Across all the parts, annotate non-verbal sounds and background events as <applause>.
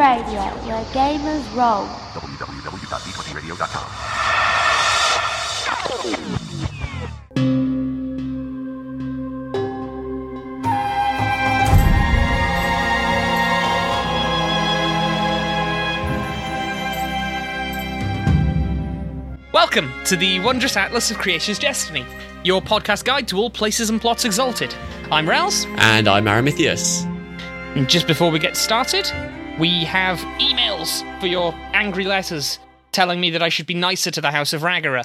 Radio, where gamers roll. www.d20radio.com. Welcome to the Wondrous Atlas of Creation's Destiny, your podcast guide to all places and plots exalted. I'm Raelz, And I'm Aramithius. and just before we get started, we have emails for your angry letters telling me that I should be nicer to the House of Ragara.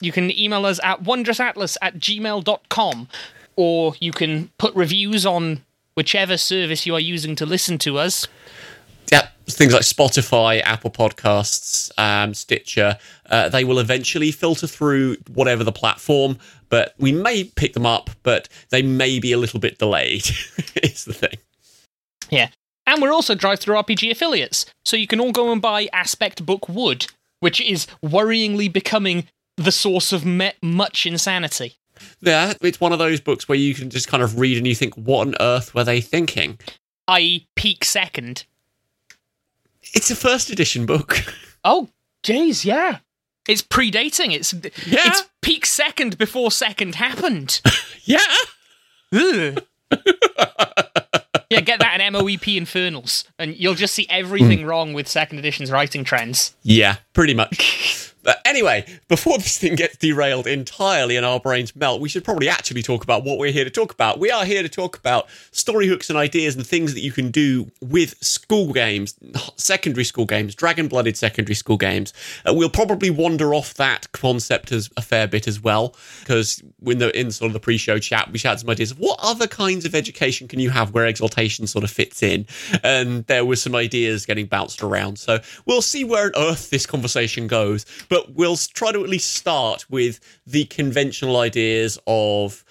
You can email us at wondrousatlas at gmail.com, or you can put reviews on whichever service you are using to listen to us. Yep, things like Spotify, Apple Podcasts, um, Stitcher, uh, they will eventually filter through whatever the platform, but we may pick them up, but they may be a little bit delayed, <laughs> is the thing. Yeah. And we're also DrivethruRPG affiliates. So you can all go and buy Aspect Book Wood, which is worryingly becoming the source of me- much insanity. Yeah, it's one of those books where you can just kind of read and you think, what on earth were they thinking? I.e., peak second. It's a first edition book. <laughs> Oh, jeez, yeah. It's predating. It's Yeah. it's peak second before second happened. <laughs> yeah. <laughs> Yeah, get that in MOEP Infernals, and you'll just see everything hmm. wrong with second edition's writing trends. Yeah, pretty much. <laughs> but anyway, before <laughs> this thing gets derailed entirely and our brains melt, we should probably actually talk about what we're here to talk about. We are here to talk about story hooks and ideas and things that you can do with school games, <laughs> secondary school games, dragon blooded secondary school games. Uh, we'll probably wander off that concept as a fair bit as well, because in in sort of the pre-show chat, we had some ideas of what other kinds of education can you have where exaltation sort of fits in, and there were some ideas getting bounced around. So we'll see where on earth this conversation goes, but we'll try to at least start with the conventional ideas of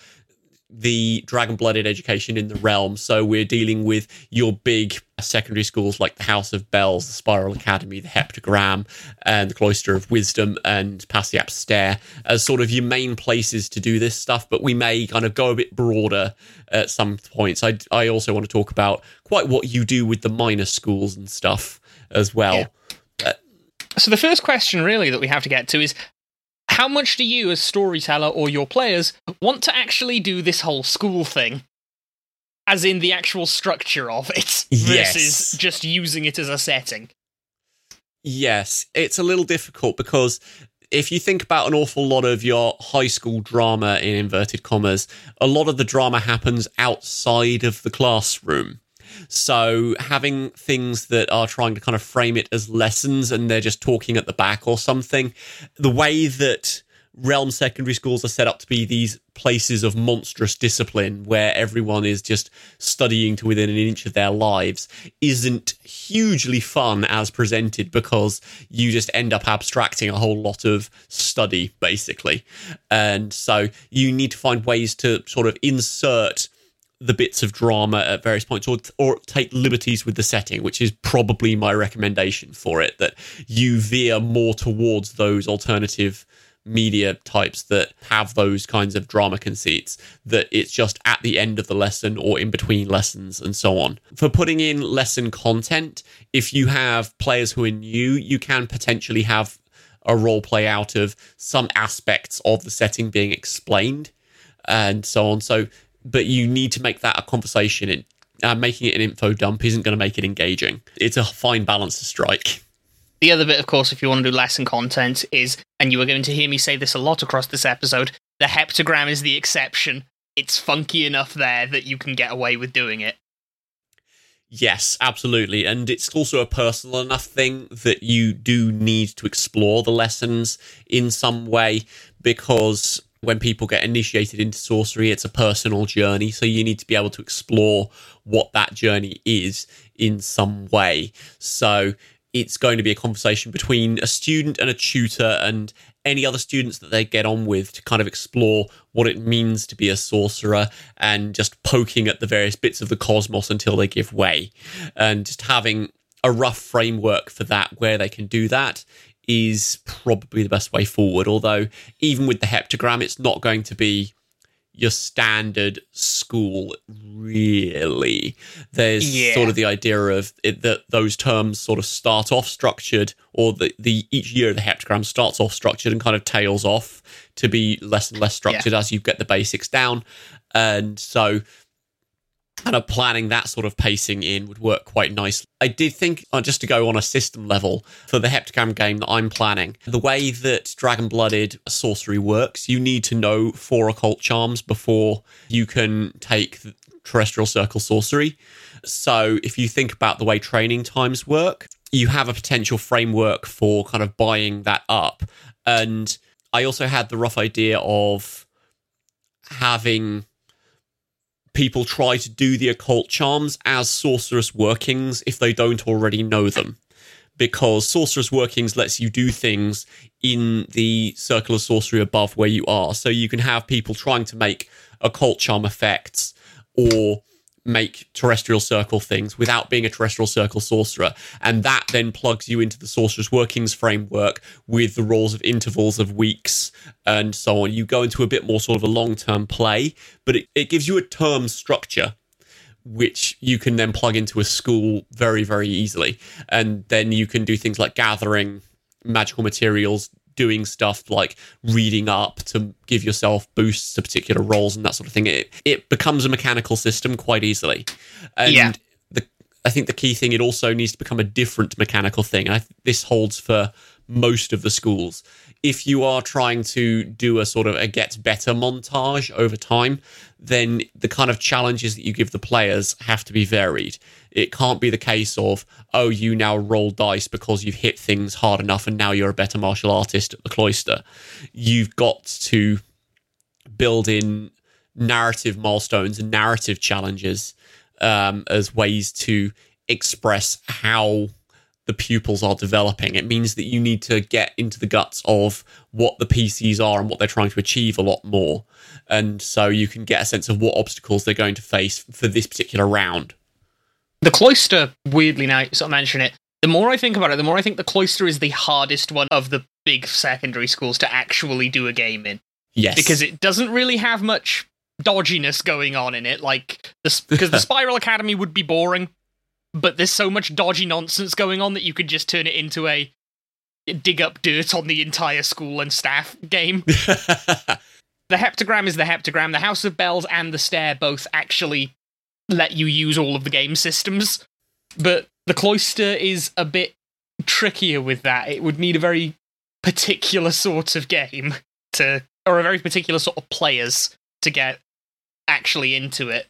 the dragon blooded education in the realm. So we're dealing with your big secondary schools like the House of Bells, the Spiral Academy, the Heptagram, and the Cloister of Wisdom and Pasiap Stair as sort of your main places to do this stuff. But we may kind of go a bit broader at some points. I, I also want to talk about quite what you do with the minor schools and stuff as well. So the first question really that we have to get to is how much do you as storyteller or your players want to actually do this whole school thing? As in the actual structure of it <laughs> Yes. versus just using it as a setting. Yes, it's a little difficult because if you think about an awful lot of your high school drama in inverted commas, a lot of the drama happens outside of the classroom. So having things that are trying to kind of frame it as lessons and they're just talking at the back or something, the way that realm secondary schools are set up to be these places of monstrous discipline where everyone is just studying to within an inch of their lives isn't hugely fun as presented because you just end up abstracting a whole lot of study basically. And so you need to find ways to sort of insert the bits of drama at various points or, or take liberties with the setting which is probably my recommendation for it that you veer more towards those alternative media types that have those kinds of drama conceits that it's just at the end of the lesson or in between lessons and so on for putting in lesson content if you have players who are new you can potentially have a role play out of some aspects of the setting being explained and so on. So, but you need to make that a conversation. It, uh, making it an info dump isn't going to make it engaging. It's a fine balance to strike. The other bit, of course, if you want to do lesson content, is, and you are going to hear me say this a lot across this episode, the heptagram is the exception. It's funky enough there that you can get away with doing it. Yes, absolutely. And it's also a personal enough thing that you do need to explore the lessons in some way because when people get initiated into sorcery, it's a personal journey. So you need to be able to explore what that journey is in some way. So it's going to be a conversation between a student and a tutor and any other students that they get on with to kind of explore what it means to be a sorcerer and just poking at the various bits of the cosmos until they give way. And just having a rough framework for that where they can do that is probably the best way forward. Although, even with the heptagram, it's not going to be your standard school really there's Yeah. sort of the idea of it, that those terms sort of start off structured or the, the each year of the heptagram starts off structured and kind of tails off to be less and less structured as you get the basics down and so kind of planning that sort of pacing in would work quite nicely. I did think, uh, just to go on a system level, for the Heptagram game that I'm planning, the way that Dragon Blooded sorcery works, you need to know four occult charms before you can take terrestrial circle sorcery. So if you think about the way training times work, you have a potential framework for kind of buying that up. And I also had the rough idea of having people try to do the occult charms as sorceress workings if they don't already know them. Because sorceress workings lets you do things in the circle of sorcery above where you are. So you can have people trying to make occult charm effects or make terrestrial circle things without being a terrestrial circle sorcerer. And that then plugs you into the sorcerer's workings framework with the rules of intervals of weeks and so on. You go into a bit more sort of a long term play, but it, it gives you a term structure. Which you can then plug into a school very, very easily. And then you can do things like gathering magical materials, doing stuff like reading up to give yourself boosts to particular roles and that sort of thing. It it becomes a mechanical system quite easily. And Yeah. the I think the key thing it also needs to become a different mechanical thing. And I, this holds for most of the schools. If you are trying to do a sort of a get better montage over time, then the kind of challenges that you give the players have to be varied. It can't be the case of, oh, you now roll dice because you've hit things hard enough and now you're a better martial artist at the cloister. You've got to build in narrative milestones and narrative challenges um, as ways to express how the pupils are developing. It means that you need to get into the guts of what the PCs are and what they're trying to achieve a lot more. And so you can get a sense of what obstacles they're going to face for this particular round. The cloister, weirdly now, you sort of mention it. The more I think about it, the more I think the cloister is the hardest one of the big secondary schools to actually do a game in Yes. because it doesn't really have much dodginess going on in it. Like the because the <laughs> Spiral Academy would be boring, but there's so much dodgy nonsense going on that you could just turn it into a dig up dirt on the entire school and staff game. <laughs> the heptagram is the heptagram. The House of Bells and the Stair both actually let you use all of the game systems, but the cloister is a bit trickier with that. It would need a very particular sort of game to, or a very particular sort of players to get actually into it,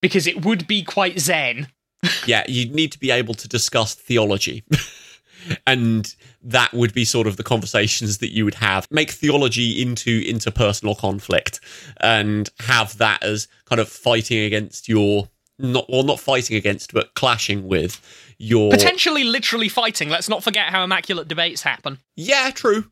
because it would be quite zen. <laughs> yeah, you'd need to be able to discuss theology. <laughs> and that would be sort of the conversations that you would have. Make theology into interpersonal conflict and have that as kind of fighting against your not well not fighting against but clashing with your Potentially literally fighting. Let's not forget how immaculate debates happen. Yeah, true.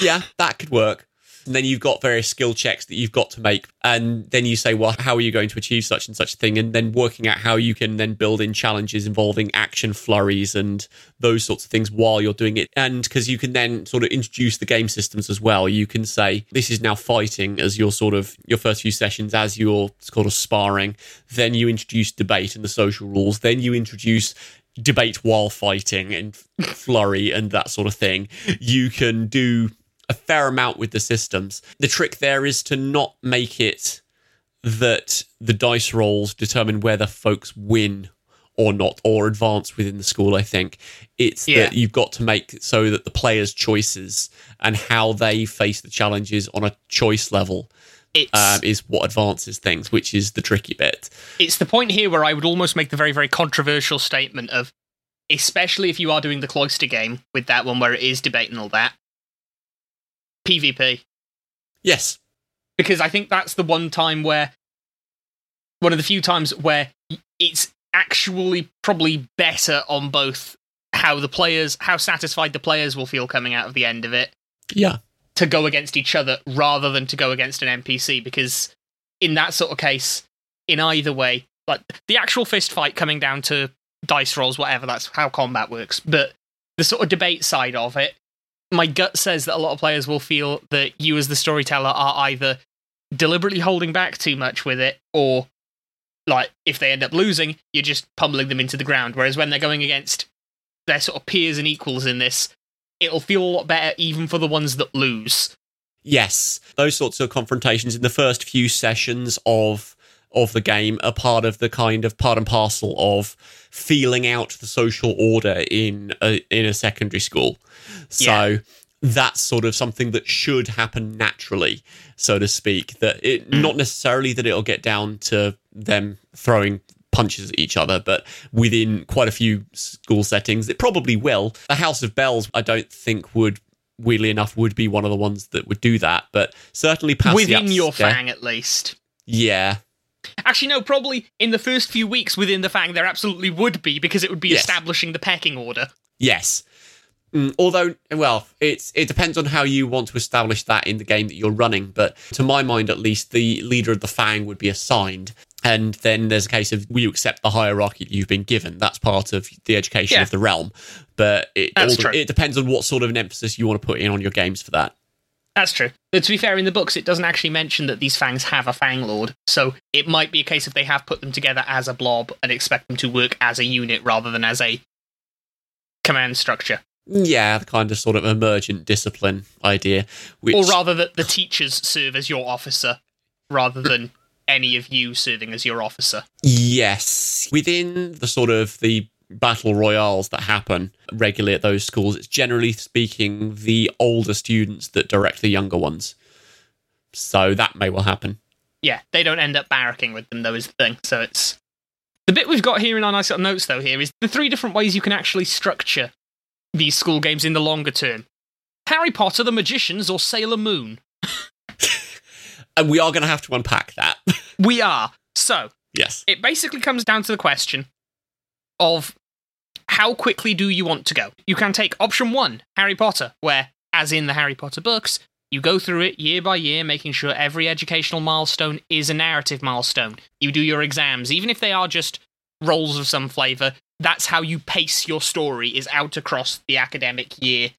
Yeah, that could work. And then you've got various skill checks that you've got to make. And then you say, well, how are you going to achieve such and such a thing? And then working out how you can then build in challenges involving action flurries and those sorts of things while you're doing it. And because you can then sort of introduce the game systems as well. You can say, this is now fighting as your sort of your first few sessions as you're sort of sparring. Then you introduce debate and the social rules. Then you introduce debate while fighting and <laughs> flurry and that sort of thing. You can do a fair amount with the systems. The trick there is to not make it that the dice rolls determine whether folks win or not or advance within the school i think it's Yeah. that you've got to make it so that the players choices and how they face the challenges on a choice level um, is what advances things which is the tricky bit it's the point here where I would almost make the very, very controversial statement of, especially if you are doing the cloister game with that one where it is debate and all that, PvP. yes Because I think that's the one time where, one of the few times where it's actually probably better on both how the players, how satisfied the players will feel coming out of the end of it yeah to go against each other rather than to go against an NPC because in that sort of case, in either way, like the actual fist fight coming down to dice rolls, whatever, that's how combat works. But the sort of debate side of it, my gut says that a lot of players will feel that you as the storyteller are either deliberately holding back too much with it, or like if they end up losing, you're just pummeling them into the ground. Whereas when they're going against their sort of peers and equals in this, it'll feel a lot better even for the ones that lose. Yes, those sorts of confrontations in the first few sessions of of the game are part of the kind of part and parcel of feeling out the social order in a, in a secondary school. So Yeah. that's sort of something that should happen naturally, so to speak. That it mm. not necessarily that it'll get down to them throwing punches at each other, but within quite a few school settings, it probably will. The House of Bells, I don't think would. Weirdly enough, would be one of the ones that would do that, but certainly within your fang, at least. Yeah, Actually, no, probably in the first few weeks within the fang, there absolutely would be because it would be Yes. establishing the pecking order. Yes. Mm, although, well, it's it depends on how you want to establish that in the game that you're running. But to my mind, at least, the leader of the Fang would be assigned, and then there's a case of will you accept the hierarchy that you've been given? That's part of the education Yeah. of the realm. But it all- it depends on what sort of an emphasis you want to put in on your games for that. That's true. But to be fair, in the books, it doesn't actually mention that these fangs have a fang lord. So it might be a case of they have put them together as a blob and expect them to work as a unit rather than as a command structure. Yeah, the kind of sort of emergent discipline idea. Which, Or rather, that the teachers serve as your officer rather than any of you serving as your officer. Yes. Within the sort of the battle royales that happen regularly at those schools, it's generally speaking the older students that direct the younger ones. So that may well happen. Yeah, they don't end up barracking with them, though, is the thing. So it's. The bit we've got here in our nice little notes, though, here is the three different ways you can actually structure these school games in the longer term Harry Potter, the Magicians, or Sailor Moon. <laughs> And we are going to have to unpack that. We are. So, yes. it basically comes down to the question of how quickly do you want to go? You can take option one, Harry Potter, where, as in the Harry Potter books, you go through it year by year, making sure every educational milestone is a narrative milestone. You do your exams, even if they are just rolls of some flavour. That's how you pace your story, is out across the academic year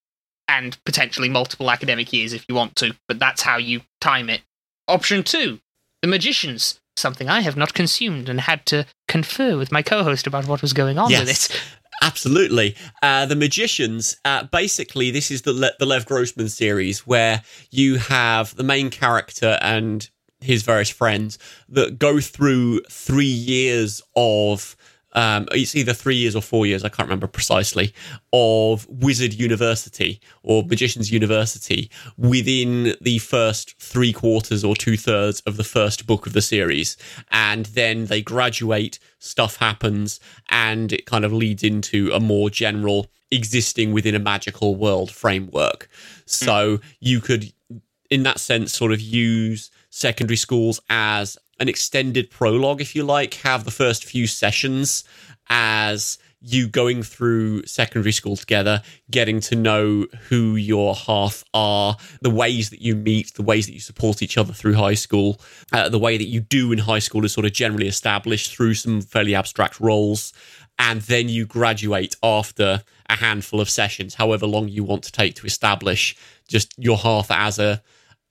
and potentially multiple academic years if you want to, but that's how you time it. Option two, The Magicians, something I have not consumed and had to confer with my co host about what was going on with it. Absolutely. Uh, the Magicians, uh, basically, this is the, Le- the Lev Grossman series where you have the main character and his various friends that go through three years of. Um, it's either three years or four years, I can't remember precisely, of Wizard University or Magician's University within the first three quarters or two thirds of the first book of the series. And then they graduate, stuff happens, and it kind of leads into a more general existing within a magical world framework. So you could, in that sense, sort of use secondary schools as an extended prologue, if you like, have the first few sessions as you going through secondary school together, getting to know who your hearth are, the ways that you meet, the ways that you support each other through high school, uh, the way that you do in high school is sort of generally established through some fairly abstract roles. And then you graduate after a handful of sessions, however long you want to take to establish just your hearth as a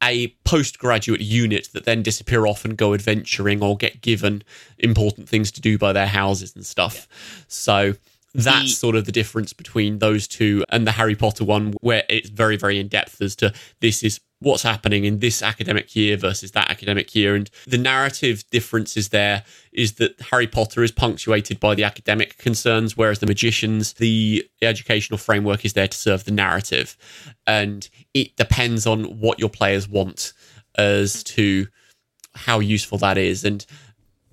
a postgraduate unit that then disappear off and go adventuring or get given important things to do by their houses and stuff. So that's The- sort of the difference between those two and the Harry Potter one, where it's very, very in depth as to this is what's happening in this academic year versus that academic year. And the narrative differences there is that Harry Potter is punctuated by the academic concerns, whereas the magicians, the educational framework is there to serve the narrative. And it depends on what your players want as to how useful that is. And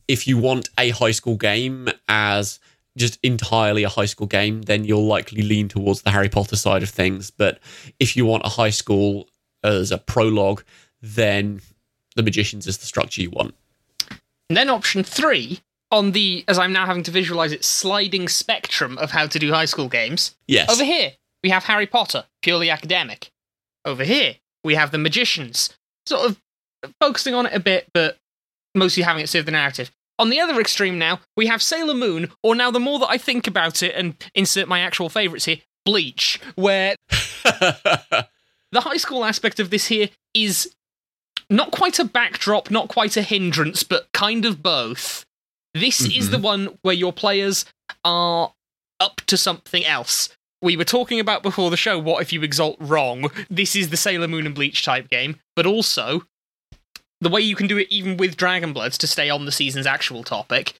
if you want a high school game as just entirely a high school game, then you'll likely lean towards the Harry Potter side of things. But if you want a high school as a prologue, then the Magicians is the structure you want. And then option three, on the, as I'm now having to visualize it, sliding spectrum of how to do high school games. Yes. Over here, we have Harry Potter, purely academic. Over here, we have the Magicians, sort of focusing on it a bit, but mostly having it serve the narrative. On the other extreme now, we have Sailor Moon, or now the more that I think about it and insert my actual favourites here, Bleach, where <laughs> the high school aspect of this here is not quite a backdrop, not quite a hindrance, but kind of both. This is Mhm. the one where your players are up to something else. We were talking about before the show, what if you exalt wrong? This is the Sailor Moon and Bleach type game, but also the way you can do it even with Dragon Bloods to stay on the season's actual topic.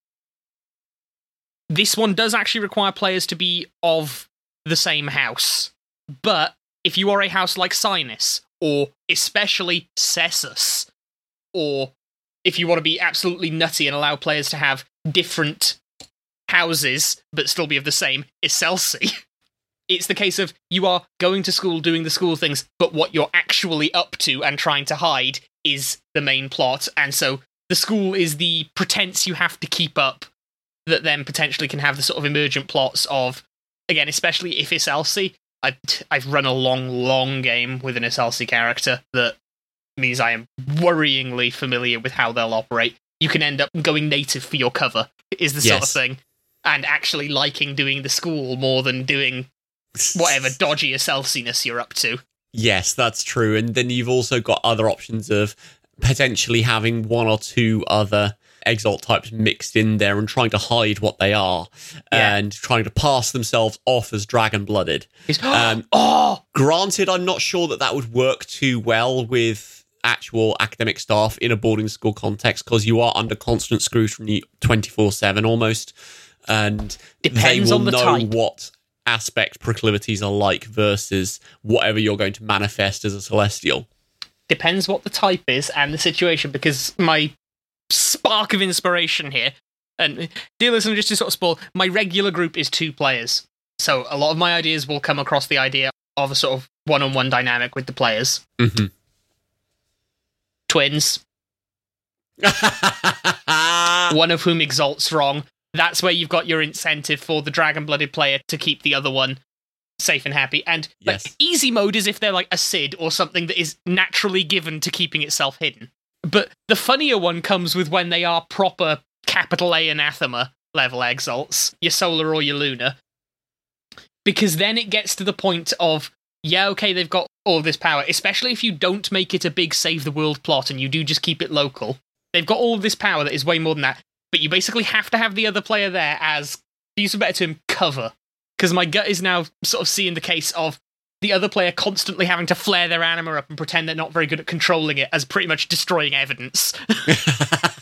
This one does actually require players to be of the same house. But if you are a house like Cynis, or especially Sesus, or if you want to be absolutely nutty and allow players to have different houses but still be of the same Iselsi, <laughs> it's the case of you are going to school doing the school things, but what you're actually up to and trying to hide is the main plot. And so the school is the pretense you have to keep up that then potentially can have the sort of emergent plots of, again, especially if it's Elsie. I've, I've run a long, long game with an Elsie character that means I am worryingly familiar with how they'll operate. You can end up going native for your cover, is the sort of thing, and actually liking doing the school more than doing whatever <laughs> dodgy Elsiness you're up to. Yes, that's true. And then you've also got other options of potentially having one or two other exalt types mixed in there and trying to hide what they are Yeah. and trying to pass themselves off as dragon blooded. <gasps> Um, oh, Granted, I'm not sure that that would work too well with actual academic staff in a boarding school context because you are under constant scrutiny 24 7 almost. And Depends they will on the know type. what aspect proclivities are like versus whatever you're going to manifest as a celestial. depends what the type is and the situation because my spark of inspiration here. And dear listener just to sort of spoil my regular group is two players. So a lot of my ideas will come across the idea of a sort of one-on-one dynamic with the players. Hmm twins. <laughs> One of whom exalts wrong. That's where you've got your incentive for the dragon blooded player to keep the other one safe and happy. And like, easy mode is if they're like a sid or something that is naturally given to keeping itself hidden but the funnier one comes with when they are proper capital a anathema level exalts your solar or your lunar because then it gets to the point of yeah okay they've got all this power especially if you don't make it a big save the world plot and you do just keep it local. They've got all this power that is way more than that but you basically have to have the other player there as use a better term cover. Because my gut is now sort of seeing the case of the other player constantly having to flare their anima up and pretend they're not very good at controlling it as pretty much destroying evidence <laughs>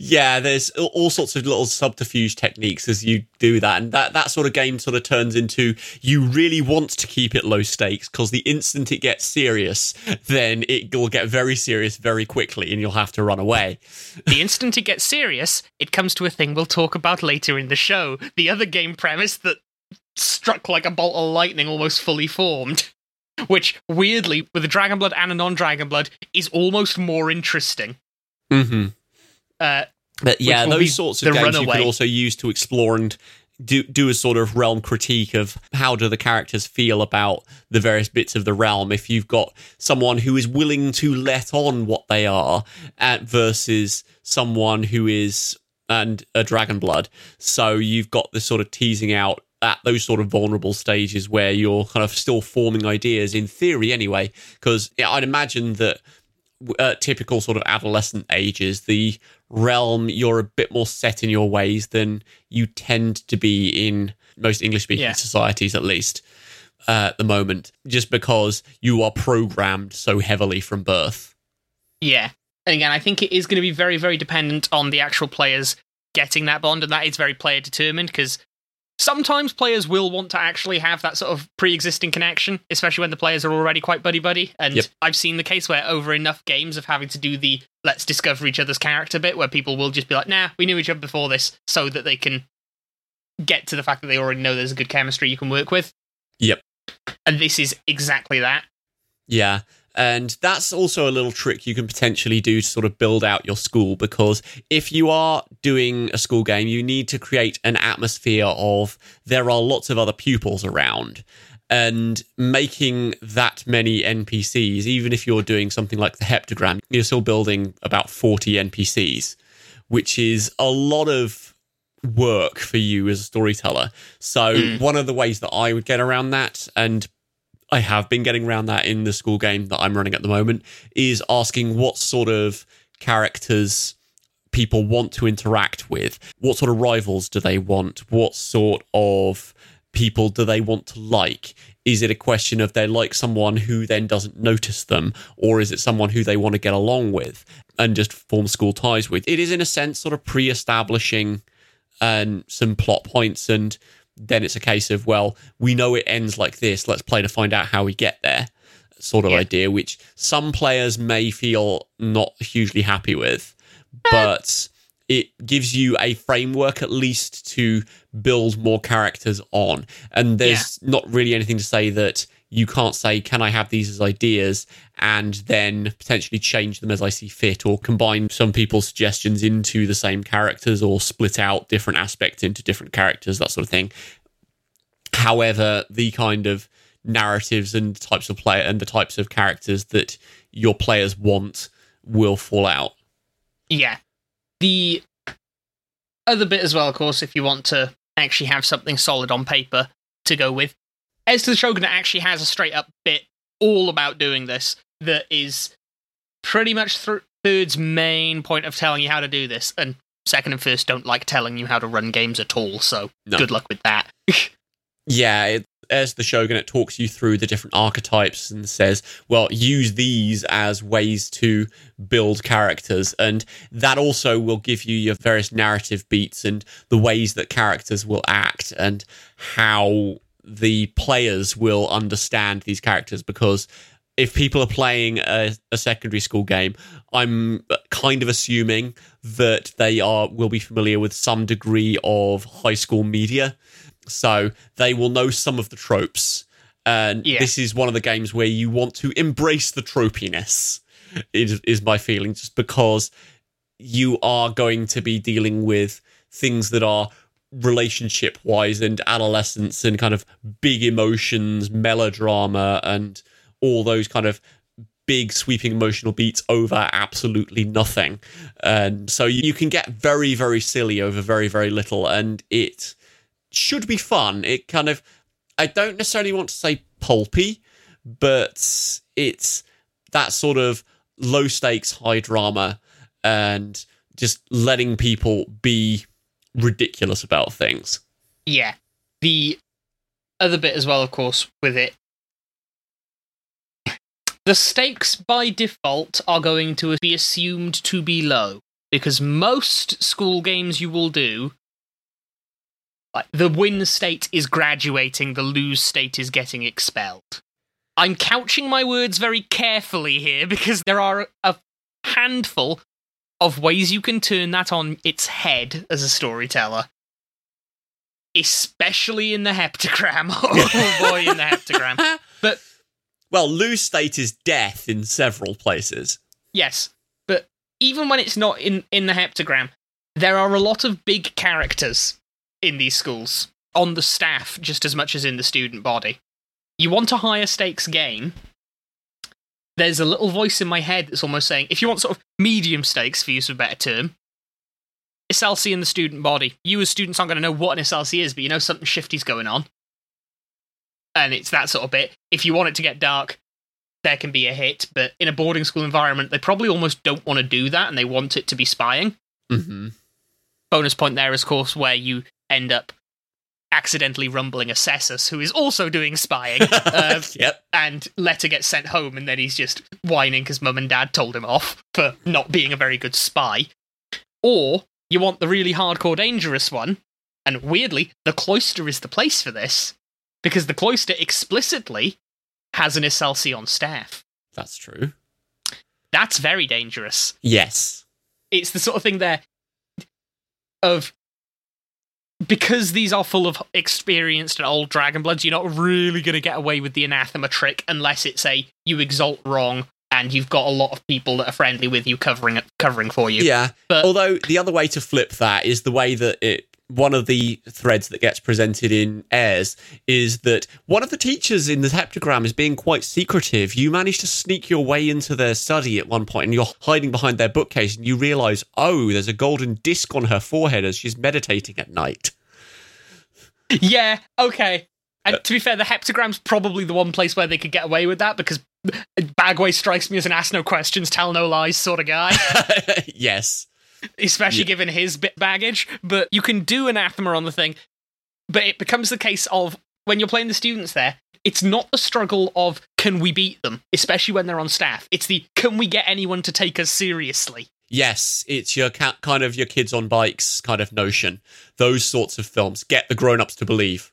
yeah, there's all- sorts of little subterfuge techniques as you do that, and that that sort of game sort of turns into you really want to keep it low stakes because the instant it gets serious, then it will get very serious very quickly, and you'll have to run away. the instant it gets serious it comes to a thing we'll talk about later in the show the other game premise that struck like a bolt of lightning almost fully formed <laughs> which weirdly with a dragon blood and a non-dragon blood is almost more interesting Mm-hmm. uh, But yeah, those sorts of games you could also use to explore and do do a sort of realm critique of how do the characters feel about the various bits of the realm. If you've got someone who is willing to let on what they are, at versus someone who is and a dragon blood. So you've got this sort of teasing out at those sort of vulnerable stages where you're kind of still forming ideas in theory anyway because i'd imagine that uh, typical sort of adolescent ages, the realm you're a bit more set in your ways than you tend to be in most English speaking Yeah. societies, at least uh, at the moment, just because you are programmed so heavily from birth. Yeah. And again, I think it is going to be very, very dependent on the actual players getting that bond, and that is very player determined because sometimes players will want to actually have that sort of pre existing connection, especially when the players are already quite buddy buddy. And Yep. I've seen the case where over enough games of having to do the let's discover each other's character bit, where people will just be like, nah, we knew each other before this, so that they can get to the fact that they already know there's a good chemistry you can work with. Yep. And this is exactly that. Yeah. And that's also a little trick you can potentially do to sort of build out your school because if you are doing a school game, you need to create an atmosphere of there are lots of other pupils around. And making that many NPCs, even if you're doing something like the heptagram, you're still building about 40 NPCs, which is a lot of work for you as a storyteller. So, hmm. one of the ways that I would get around that, and I have been getting around that in the school game that I'm running at the moment is asking what sort of characters people want to interact with. What sort of rivals do they want? What sort of people do they want to like? Is it a question of they like someone who then doesn't notice them, or is it someone who they want to get along with and just form school ties with? It is, in a sense, sort of pre establishing um, some plot points and then it's a case of well we know it ends like this let's play to find out how we get there sort of Yeah. idea which some players may feel not hugely happy with but it gives you a framework at least to build more characters on and there's not really anything to say that you can't say can i have these as ideas? and then potentially change them as i see fit or combine some people's suggestions into the same characters or split out different aspects into different characters that sort of thing. However the kind of narratives and types of player and the types of characters that your players want will fall out. Yeah. The other bit as well, of course, if you want to actually have something solid on paper to go with, Heirs to the Shogunate actually has a straight up bit all about doing this that is pretty much th- Third's main point of telling you how to do this. And second and first don't like telling you how to run games at all, so No. good luck with that. <laughs> yeah, it, as the Shogun, it talks you through the different archetypes and says, well, use these as ways to build characters. And that also will give you your various narrative beats and the ways that characters will act and how the players will understand these characters. Because if people are playing a, a secondary school game, I'm kind of assuming that they are will be familiar with some degree of high school media so they will know some of the tropes. And Yeah. this is one of the games where you want to embrace the tropiness, is, is my feeling, just because you are going to be dealing with things that are relationship wise and adolescence and kind of big emotions, melodrama, and all those kind of big sweeping emotional beats over absolutely nothing. And so you can get very, very silly over very, very little. And it should be fun. It kind of, I don't necessarily want to say pulpy, but it's that sort of low stakes, high drama, and just letting people be ridiculous about things. Yeah. The other bit as well, of course, with it. The stakes by default are going to be assumed to be low because most school games you will do, like the win state is graduating, the lose state is getting expelled. I'm couching my words very carefully here <laughs> because there are a handful of ways you can turn that on its head as a storyteller especially in the heptagram. <laughs> Oh boy, in the heptagram. <laughs> But Well, lose state is death in several places. yes, but even when it's not in in the heptagram, there are a lot of big characters in these schools on the staff just as much as in the student body. You want a higher stakes game. There's a little voice in my head that's almost saying, if you want sort of medium stakes, for use of a better term, SLC in the student body. You as students aren't going to know what an SLC is, but you know something shifty's going on. And it's that sort of bit. If you want it to get dark, there can be a hit, but in a boarding school environment, they probably almost don't want to do that and they want it to be spying. hmm Bonus point there is, of course, where you end up accidentally rumbling a Sesus, who is also doing spying, <laughs> uh, yep. and Letter gets sent home, and then he's just whining because mum and dad told him off for not being a very good spy. Or you want the really hardcore dangerous one, and weirdly, the cloister is the place for this, because the cloister explicitly has an on staff. That's true. That's very dangerous. Yes. It's the sort of thing there of because these are full of experienced and old dragon bloods, you're not really going to get away with the anathema trick unless it's a you exalt wrong and you've got a lot of people that are friendly with you covering it, covering for you. Yeah. But- Although the other way to flip that is the way that it one of the threads that gets presented in Heirs is that one of the teachers in the heptagram is being quite secretive. You manage to sneak your way into their study at one point and you're hiding behind their bookcase and you realize, oh, there's a golden disc on her forehead as she's meditating at night. Yeah, okay. And uh, to be fair, the heptagram's probably the one place where they could get away with that because Bagway strikes me as an ask no questions, tell no lies sort of guy, <laughs> yes. Especially Yeah. given his bit baggage. But you can do anathema on the thing, but it becomes the case of when you're playing the students there, it's not the struggle of can we beat them, especially when they're on staff. It's the can we get anyone to take us seriously. Yes, it's your ca- kind of your kids on bikes kind of notion. Those sorts of films get the grown-ups to believe.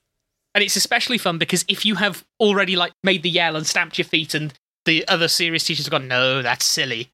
And it's especially fun because if you have already like made the yell and stamped your feet and the other serious teachers have gone, no, that's silly.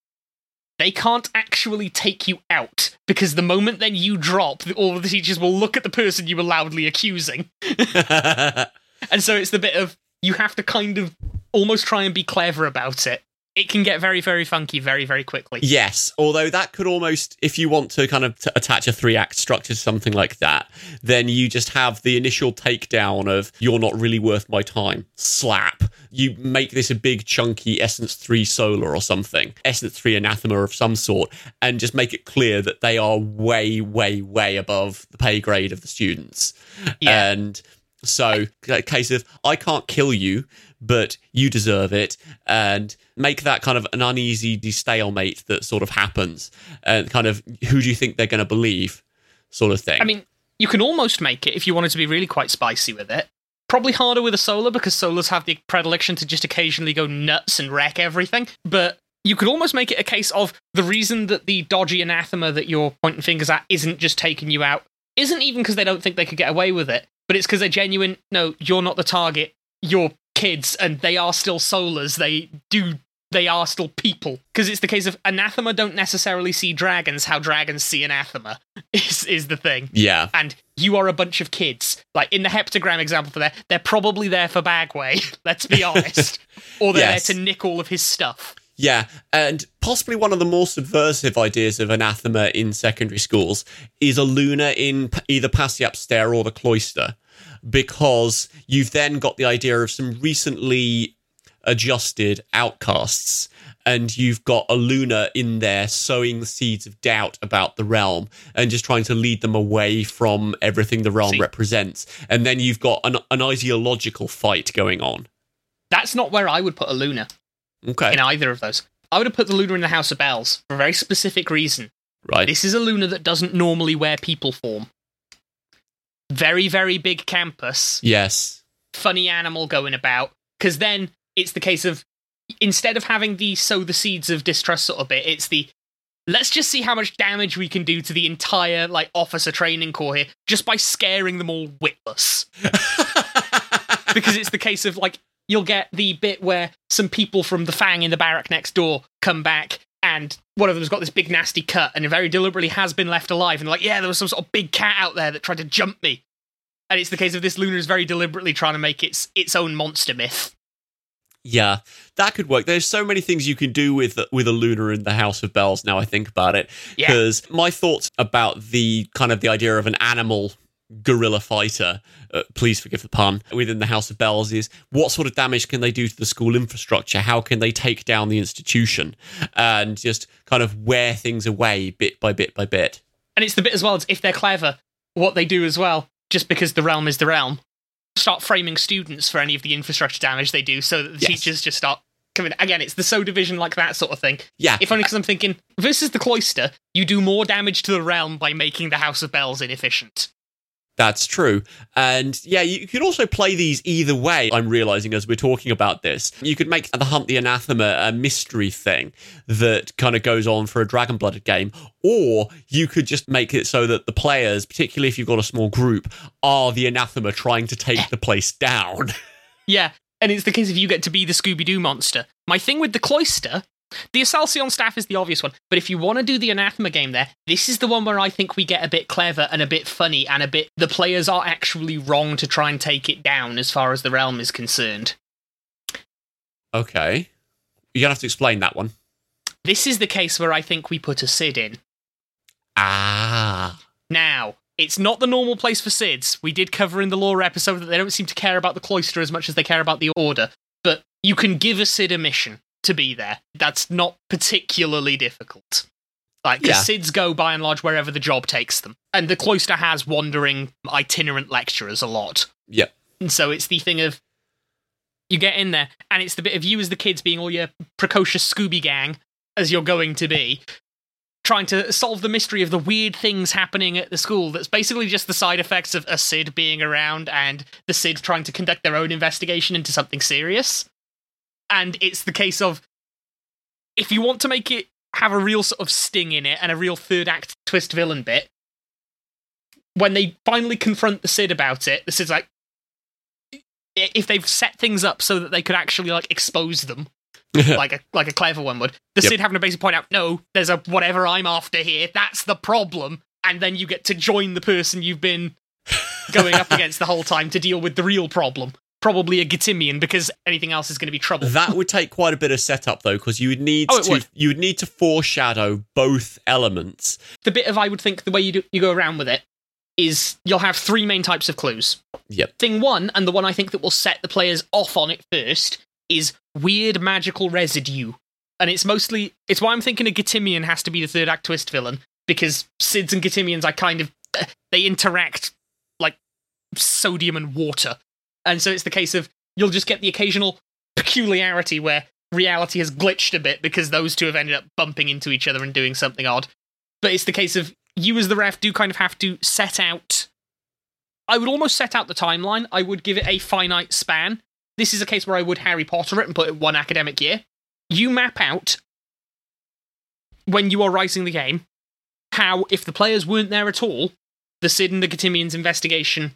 They can't actually take you out because the moment then you drop, all of the teachers will look at the person you were loudly accusing. <laughs> And so it's the bit of you have to kind of almost try and be clever about it. It can get very, very funky very, very quickly. yes, although that could almost, if you want to kind of t- attach a three-act structure to something like that, then you just have the initial takedown of "you're not really worth my time." Slap. You make this a big chunky Essence Three Solar or something, Essence Three Anathema of some sort, and just make it clear that they are way, way, way above the pay grade of the students. Yeah. And so, a case of I can't kill you, but you deserve it, and make that kind of an uneasy stalemate that sort of happens, and kind of who do you think they're going to believe, sort of thing. I mean, you can almost make it if you wanted to be really quite spicy with it. Probably harder with a solar because solars have the predilection to just occasionally go nuts and wreck everything. But you could almost make it a case of the reason that the dodgy anathema that you're pointing fingers at isn't just taking you out, isn't even because they don't think they could get away with it, but it's because they're genuine. No, you're not the target. You're kids, and they are still solars. They do. They are still people. Because it's the case of anathema don't necessarily see dragons how dragons see anathema, <laughs> is, is the thing yeah, and you are a bunch of kids. Like in the heptagram example for there, they're probably there for Bagway, <laughs> let's be honest. <laughs> or they're Yes. there to nick all of his stuff. yeah, and possibly one of the more subversive ideas of anathema in secondary schools is a Lunar in either Pasiap Stair or the Cloister, because you've then got the idea of some recently adjusted outcasts and you've got a Lunar in there sowing the seeds of doubt about the realm and just trying to lead them away from everything the realm See. represents. And then you've got an, an ideological fight going on. That's not where I would put a Lunar Okay. in either of those. I would have put the Lunar in the House of Bells for a very specific reason. right. This is a Lunar that doesn't normally wear people form. Very, very big campus. yes. funny animal going about because then it's the case of instead of having the sow the seeds of distrust sort of bit it's the let's just see how much damage we can do to the entire like officer training corps here just by scaring them all witless <laughs> because it's the case of like you'll get the bit where some people from the fang in the barrack next door come back and one of them's got this big nasty cut and very deliberately has been left alive and like yeah there was some sort of big cat out there that tried to jump me and it's the case of this Lunar is very deliberately trying to make its its own monster myth. Yeah, that could work. There's so many things you can do with with a Lunar in the House of Bells. Now I think about it, Yeah. because my thoughts about the kind of the idea of an animal gorilla fighter, uh, please forgive the pun, within the House of Bells is what sort of damage can they do to the school infrastructure? How can they take down the institution and just kind of wear things away bit by bit by bit? And it's the bit as well as if they're clever, what they do as well, just because the realm is the realm, start framing students for any of the infrastructure damage they do, so that the Yes. teachers just start coming. Again, it's the so division like that sort of thing. Yeah, If only because I'm thinking versus the cloister, you do more damage to the realm by making the House of Bells inefficient. That's true. And yeah, you could also play these either way. I'm realizing as we're talking about this, you could make the Hunt the Anathema a mystery thing that kind of goes on for a Dragon Blooded game, or you could just make it so that the players, particularly if you've got a small group, are the Anathema trying to take the place down. <laughs> Yeah, and it's the case if you get to be the Scooby Doo monster. My thing with the cloister, the Assalcion staff is the obvious one, but if you want to do the Anathema game there, this is the one where I think we get a bit clever and a bit funny and a bit. The players are actually wrong to try and take it down as far as the realm is concerned. okay. You're going to have to explain that one. This is the case where I think we put a Sid in. Ah. Now, it's not the normal place for SIDS. We did cover in the lore episode that they don't seem to care about the cloister as much as they care about the order. But you can give a SID a mission to be there. That's not particularly difficult. Like, Yeah. SIDS go by and large wherever the job takes them. And the cloister has wandering itinerant lecturers a lot. Yeah. And so it's the thing of you get in there, and it's the bit of you as the kids being all your precocious Scooby gang, as you're going to be, trying to solve the mystery of the weird things happening at the school that's basically just the side effects of a Sid being around and the Sid trying to conduct their own investigation into something serious. And it's the case of if you want to make it have a real sort of sting in it and a real third act twist villain bit, when they finally confront the Sid about it, the Sid's like, if they've set things up so that they could actually like expose them, <laughs> like a like a clever one would, the Yep. Sid having to basically point out, no, there's a whatever I'm after here. That's the problem, and then you get to join the person you've been going up <laughs> against the whole time to deal with the real problem. Probably a Getimian because anything else is going to be trouble. That would take quite a bit of setup though, because you would need Oh, to would. you would need to foreshadow both elements. the bit of I would think the way you do, you go around with it is you'll have three main types of clues. Yep. Thing one, and the one I think that will set the players off on it first, is weird magical residue. And it's mostly it's why I'm thinking a Getimian has to be the third act twist villain, because Sids and Getimians I kind of they interact like sodium and water. And so it's the case of you'll just get the occasional peculiarity where reality has glitched a bit because those two have ended up bumping into each other and doing something odd. But it's the case of you as the ref do kind of have to set out. I would almost set out the timeline. I would give it a finite span. This is a case where I would Harry Potter it and put it one academic year. You map out when you are writing the game how, if the players weren't there at all, the Sid and the Getimians investigation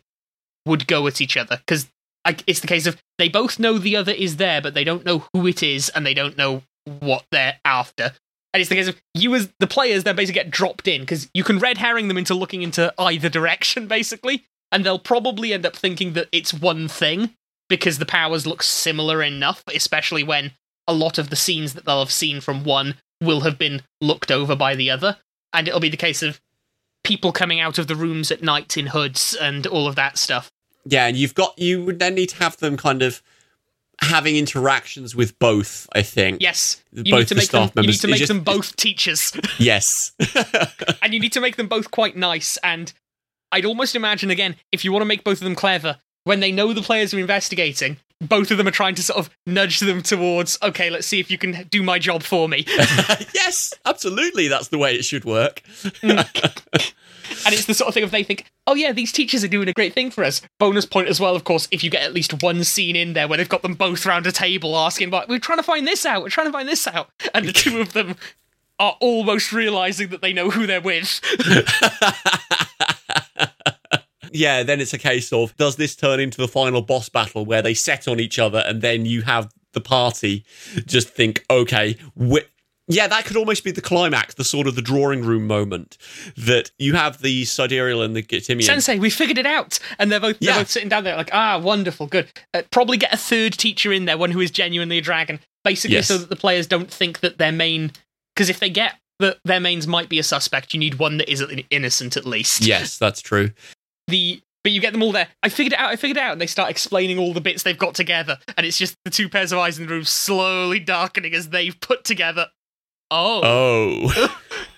would go at each other. Because it's the case of they both know the other is there, but they don't know who it is and they don't know what they're after. And it's the case of you as the players then basically get dropped in because you can red herring them into looking into either direction, basically, and they'll probably end up thinking that it's one thing because the powers look similar enough, especially when a lot of the scenes that they'll have seen from one will have been looked over by the other. And it'll be the case of people coming out of the rooms at night in hoods and all of that stuff. Yeah, and you've got you would then need to have them kind of having interactions with both. I think. Yes, you Both need to the make them. staff You need members. to make just- them both teachers. <laughs> Yes. and you need to make them both quite nice. And I'd almost imagine again, if you want to make both of them clever, when they know the players are investigating, both of them are trying to sort of nudge them towards, okay, let's see if you can do my job for me. <laughs> yes, absolutely. That's the way it should work. Mm. <laughs> and it's the sort of thing if they think, oh yeah, these teachers are doing a great thing for us. Bonus point as well, of course, if you get at least one scene in there where they've got them both round a table asking, like, we're trying to find this out, we're trying to find this out. And the <laughs> two of them are almost realizing that they know who they're with. <laughs> yeah, then it's a case of does this turn into the final boss battle where they set on each other and then you have the party just think, okay, yeah, that could almost be the climax, the sort of the drawing room moment that you have the Sidereal and the Getimian. Sensei, we figured it out. And they're both, they're both sitting down there like, ah, wonderful, good. Uh, probably get a third teacher in there, one who is genuinely a dragon, basically Yes. so that the players don't think that their main. Because if they get that their mains might be a suspect, you need one that is innocent at least. yes, that's true. the but you get them all there. I figured it out. I figured it out, and they start explaining all the bits they've got together, and it's just the two pairs of eyes in the room slowly darkening as they've put together. Oh, Oh.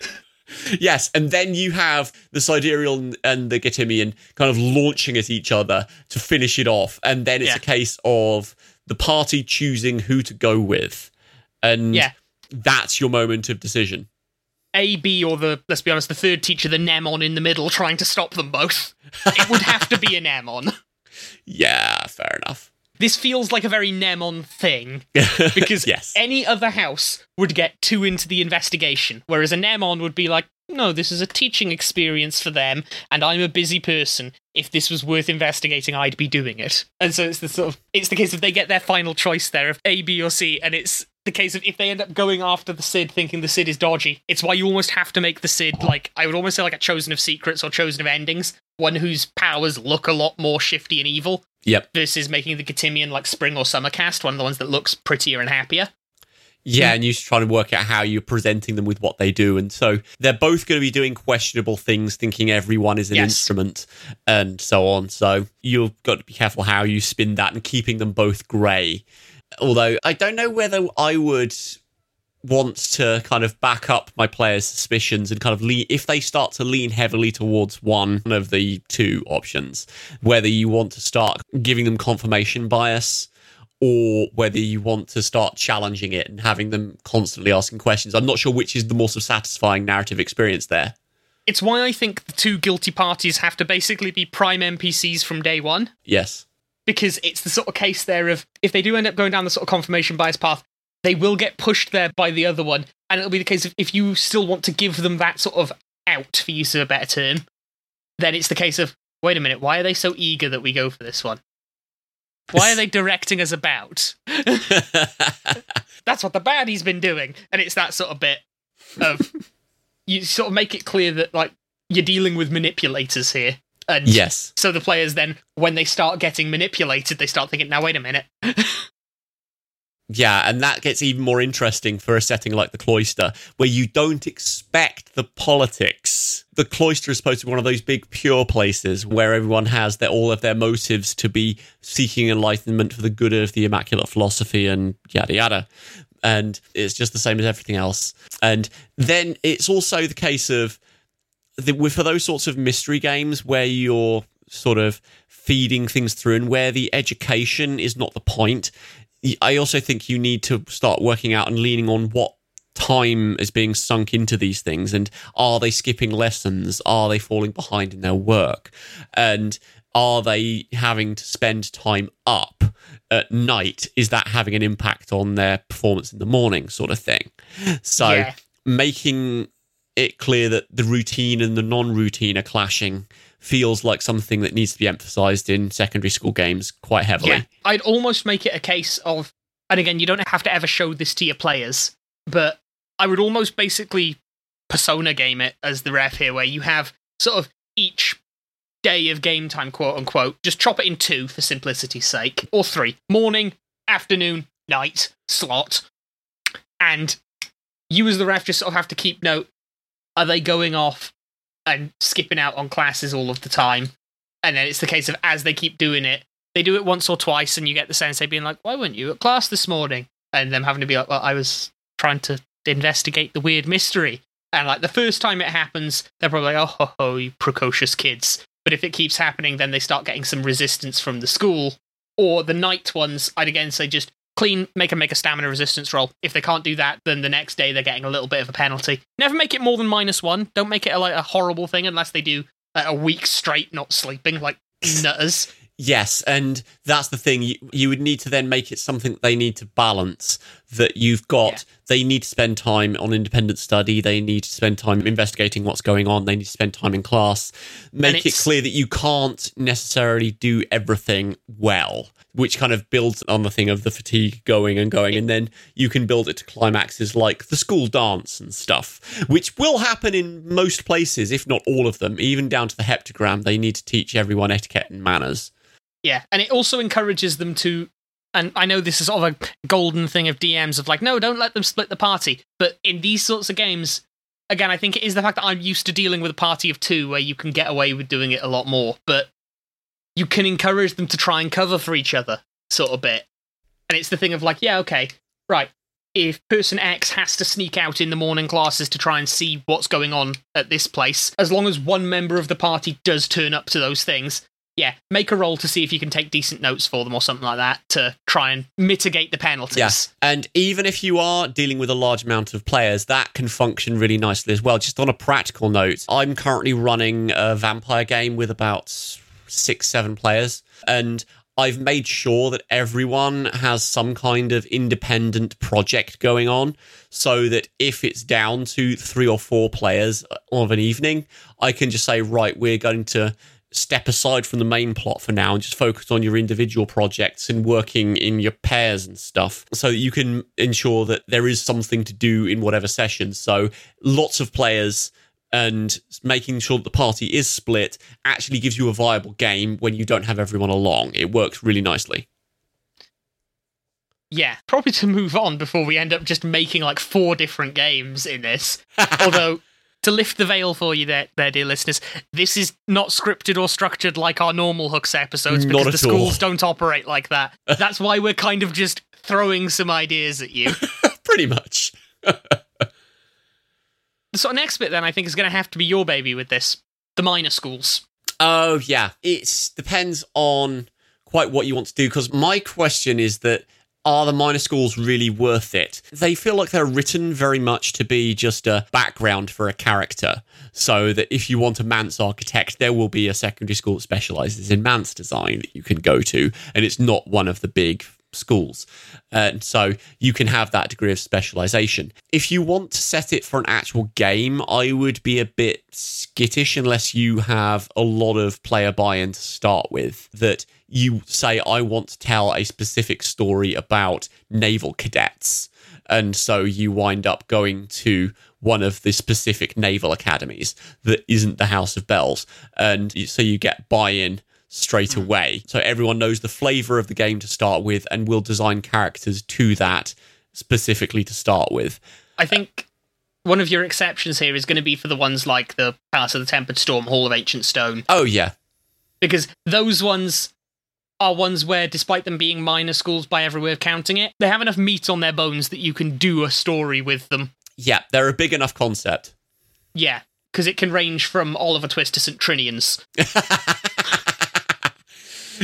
<laughs> yes, and then you have the Sidereal and the Getimian kind of launching at each other to finish it off, and then it's Yeah. a case of the party choosing who to go with, and Yeah. that's your moment of decision. A, B, or the let's be honest, the third teacher, the Mnemon in the middle, trying to stop them both. It would have to be a Mnemon. <laughs> Yeah, fair enough. This feels like a very Mnemon thing <laughs> because yes, any other house would get too into the investigation, whereas a Mnemon would be like, no, this is a teaching experience for them, and I'm a busy person. If this was worth investigating, I'd be doing it. And so it's the sort of it's the case if they get their final choice there of A, B, or C, and it's the case of if they end up going after the Sid thinking the Sid is dodgy, it's why you almost have to make the Sid like I would almost say like a chosen of secrets or chosen of endings, one whose powers look a lot more shifty and evil yep, versus making the Getimian like spring or summer cast, one of the ones that looks prettier and happier. yeah, and you just try to work out how you're presenting them with what they do, and so they're both going to be doing questionable things, thinking everyone is an Yes. instrument, and so on. So you've got to be careful how you spin that and keeping them both grey. Although I don't know whether I would want to kind of back up my players' suspicions and kind of lean if they start to lean heavily towards one of the two options, whether you want to start giving them confirmation bias or whether you want to start challenging it and having them constantly asking questions. I'm not sure which is the more satisfying narrative experience there. It's why I think the two guilty parties have to basically be prime NPCs from day one. Yes. Because it's the sort of case there of if they do end up going down the sort of confirmation bias path, they will get pushed there by the other one. And it'll be the case of if you still want to give them that sort of out, for use of a better term, then it's the case of wait a minute, why are they so eager that we go for this one? Why are they <laughs> directing us about? <laughs> That's what the baddie's been doing. And it's that sort of bit of <laughs> you sort of make it clear that like you're dealing with manipulators here. And yes. so the players then, when they start getting manipulated, they start thinking, now wait a minute. Yeah, and that gets even more interesting for a setting like the cloister, where you don't expect the politics. The cloister is supposed to be one of those big pure places where everyone has their, all of their motives to be seeking enlightenment for the good of the immaculate philosophy and yada yada. And it's just the same as everything else. And then it's also the case of the, for those sorts of mystery games where you're sort of feeding things through and where the education is not the point I also think you need to start working out and leaning on what time is being sunk into these things and are they skipping lessons? Are they falling behind in their work? And are they having to spend time up at night? Is that having an impact on their performance in the morning sort of thing? So Yeah. making it clear that the routine and the non-routine are clashing feels like something that needs to be emphasized in secondary school games quite heavily Yeah, I'd almost make it a case of, and again, you don't have to ever show this to your players, but I would almost basically persona game it as the ref here, where you have sort of each day of game time, quote unquote, just chop it in two for simplicity's sake, or three morning, afternoon, night slot. And you, as the ref, just sort of have to keep note are they going off and skipping out on classes all of the time? And then it's the case of as they keep doing it, they do it once or twice, and you get the sense sensei being like, "Why weren't you at class this morning?" And them having to be like, "Well, I was trying to investigate the weird mystery." And like the first time it happens, they're probably like, "Oh, ho, ho, you precocious kids." But if it keeps happening, then they start getting some resistance from the school. Or the night ones, I'd again say just clean, make them make a stamina resistance roll. If they can't do that, then the next day they're getting a little bit of a penalty. Never make it more than minus one. Don't make it a, like a horrible thing unless they do like, a week straight not sleeping like <laughs> nutters. Yes, and that's the thing. You, you would need to then make it something they need to balance. That you've got, Yeah. they need to spend time on independent study. They need to spend time investigating what's going on. They need to spend time in class. Make it clear that you can't necessarily do everything well, which kind of builds on the thing of the fatigue going and going. And then you can build it to climaxes like the school dance and stuff, which will happen in most places, if not all of them, even down to the heptagram. They need to teach everyone etiquette and manners. Yeah, and it also encourages them to. And I know this is sort of a golden thing of DMs of like, no, don't let them split the party. But in these sorts of games, again, I think it is the fact that I'm used to dealing with a party of two where you can get away with doing it a lot more. But you can encourage them to try and cover for each other, sort of bit. And it's the thing of like, yeah, okay, right. If person X has to sneak out in the morning classes to try and see what's going on at this place, as long as one member of the party does turn up to those things, yeah, make a roll to see if you can take decent notes for them or something like that to try and mitigate the penalties. Yeah. And even if you are dealing with a large amount of players, that can function really nicely as well. Just on a practical note, I'm currently running a vampire game with about six, seven players. And I've made sure that everyone has some kind of independent project going on so that if it's down to three or four players of an evening, I can just say, right, we're going to step aside from the main plot for now and just focus on your individual projects and working in your pairs and stuff so you can ensure that there is something to do in whatever session. So lots of players and making sure that the party is split actually gives you a viable game when you don't have everyone along. It works really nicely. Yeah, probably to move on before we end up just making like four different games in this. <laughs> Although, to lift the veil for you there, there, dear listeners, this is not scripted or structured like our normal Hooks episodes Not because the at all. schools don't operate like that. <laughs> That's why we're kind of just throwing some ideas at you. <laughs> Pretty much. The next bit then I think is going to have to be your baby with this. The minor schools. Oh yeah, it depends on quite what you want to do. Because my question is that are the minor schools really worth it? They feel like they're written very much to be just a background for a character. So that if you want a Manse architect, there will be a secondary school that specializes in Manse design that you can go to, and it's not one of the big schools. And so you can have that degree of specialization. If you want to set it for an actual game, I would be a bit skittish unless you have a lot of player buy in to start with. That you say, I want to tell a specific story about naval cadets. And so you wind up going to one of the specific naval academies that isn't the House of Bells. And so you get buy in straight Hmm. away. So everyone knows the flavor of the game to start with and will design characters to that specifically to start with. I think one of your exceptions here is going to be for the ones like the Palace of the Tempered Storm, Hall of Ancient Stone, Oh, yeah. because those ones are ones where, despite them being minor schools by every way of counting it, they have enough meat on their bones that you can do a story with them. Yeah, they're a big enough concept. Yeah, because it can range from Oliver Twist to St. Trinians. <laughs>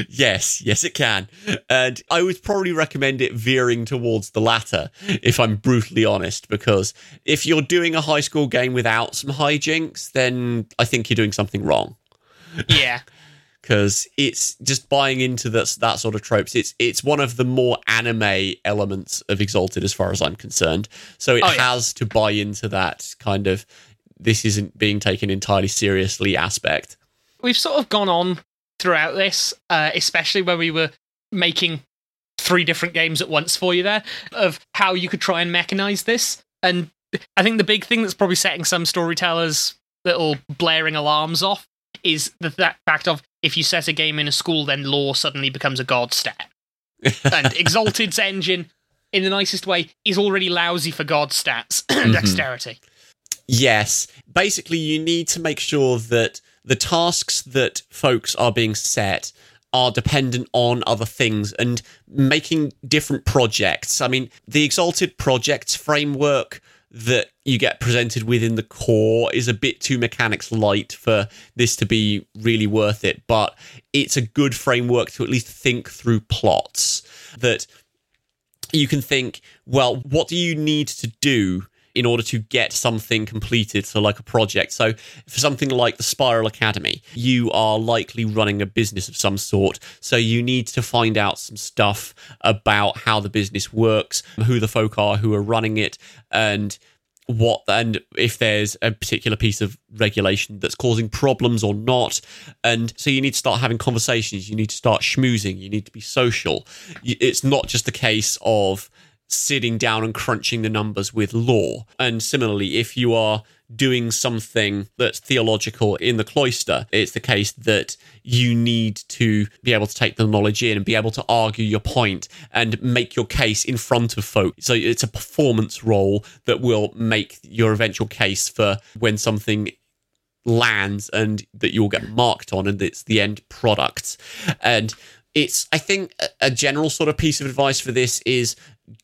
Yes, yes, it can. And I would probably recommend it veering towards the latter, if I'm brutally honest, because if you're doing a high school game without some hijinks, then I think you're doing something wrong. Yeah. <laughs> Because it's just buying into that, that sort of tropes. It's it's one of the more anime elements of Exalted, as far as I'm concerned. So it Oh, yeah. has to buy into that kind of this isn't being taken entirely seriously aspect. We've sort of gone on throughout this, uh, especially where we were making three different games at once for you there, of how you could try and mechanize this. And I think the big thing that's probably setting some storytellers' little blaring alarms off is the that fact of if you set a game in a school, then law suddenly becomes a god stat. <laughs> and Exalted's engine, in the nicest way, is already lousy for god stats and <clears throat> dexterity. Yes. Basically, you need to make sure that the tasks that folks are being set are dependent on other things and making different projects. I mean, the Exalted Projects framework that you get presented within the core is a bit too mechanics light for this to be really worth it, but it's a good framework to at least think through plots that you can think, well, what do you need to do in order to get something completed? So, like a project. So, for something like the Spiral Academy, you are likely running a business of some sort. So, you need to find out some stuff about how the business works, who the folk are who are running it, and what and if there's a particular piece of regulation that's causing problems or not and so you need to start having conversations you need to start schmoozing you need to be social it's not just a case of sitting down and crunching the numbers with law. And similarly if you are doing something that's theological in the cloister it's the case that you need to be able to take the knowledge in and be able to argue your point and make your case in front of folk. So it's a performance role that will make your eventual case for when something lands and that you'll get marked on and it's the end product. And it's i think a- general sort of piece of advice for this is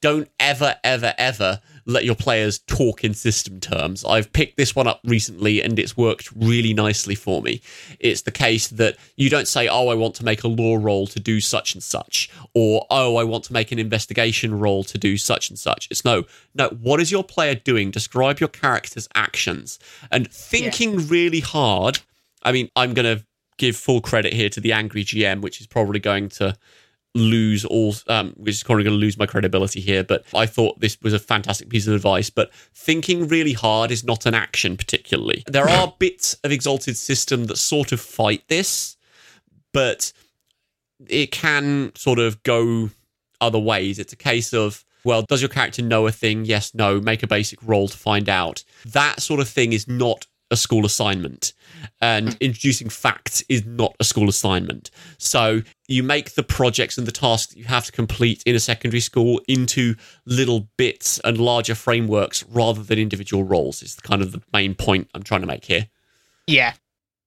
don't ever ever ever let your players talk in system terms. I've picked this one up recently and it's worked really nicely for me. It's the case that you don't say oh i want to make a law roll to do such and such or oh i want to make an investigation roll to do such and such. It's no no. What is your player doing? Describe your character's actions. And thinking really hard i mean i'm going to give full credit here to the angry gm which is probably going to lose all um which is probably going to lose my credibility here but i thought this was a fantastic piece of advice but thinking really hard is not an action particularly. There are <laughs> bits of exalted system that sort of fight this but it can sort of go other ways. It's a case of well does your character know a thing? Yes no. Make a basic roll to find out. That sort of thing is not a school assignment and mm. introducing facts is not a school assignment so you make the projects and the tasks you have to complete in a secondary school into little bits and larger frameworks rather than individual roles is kind of the main point i'm trying to make here Yeah.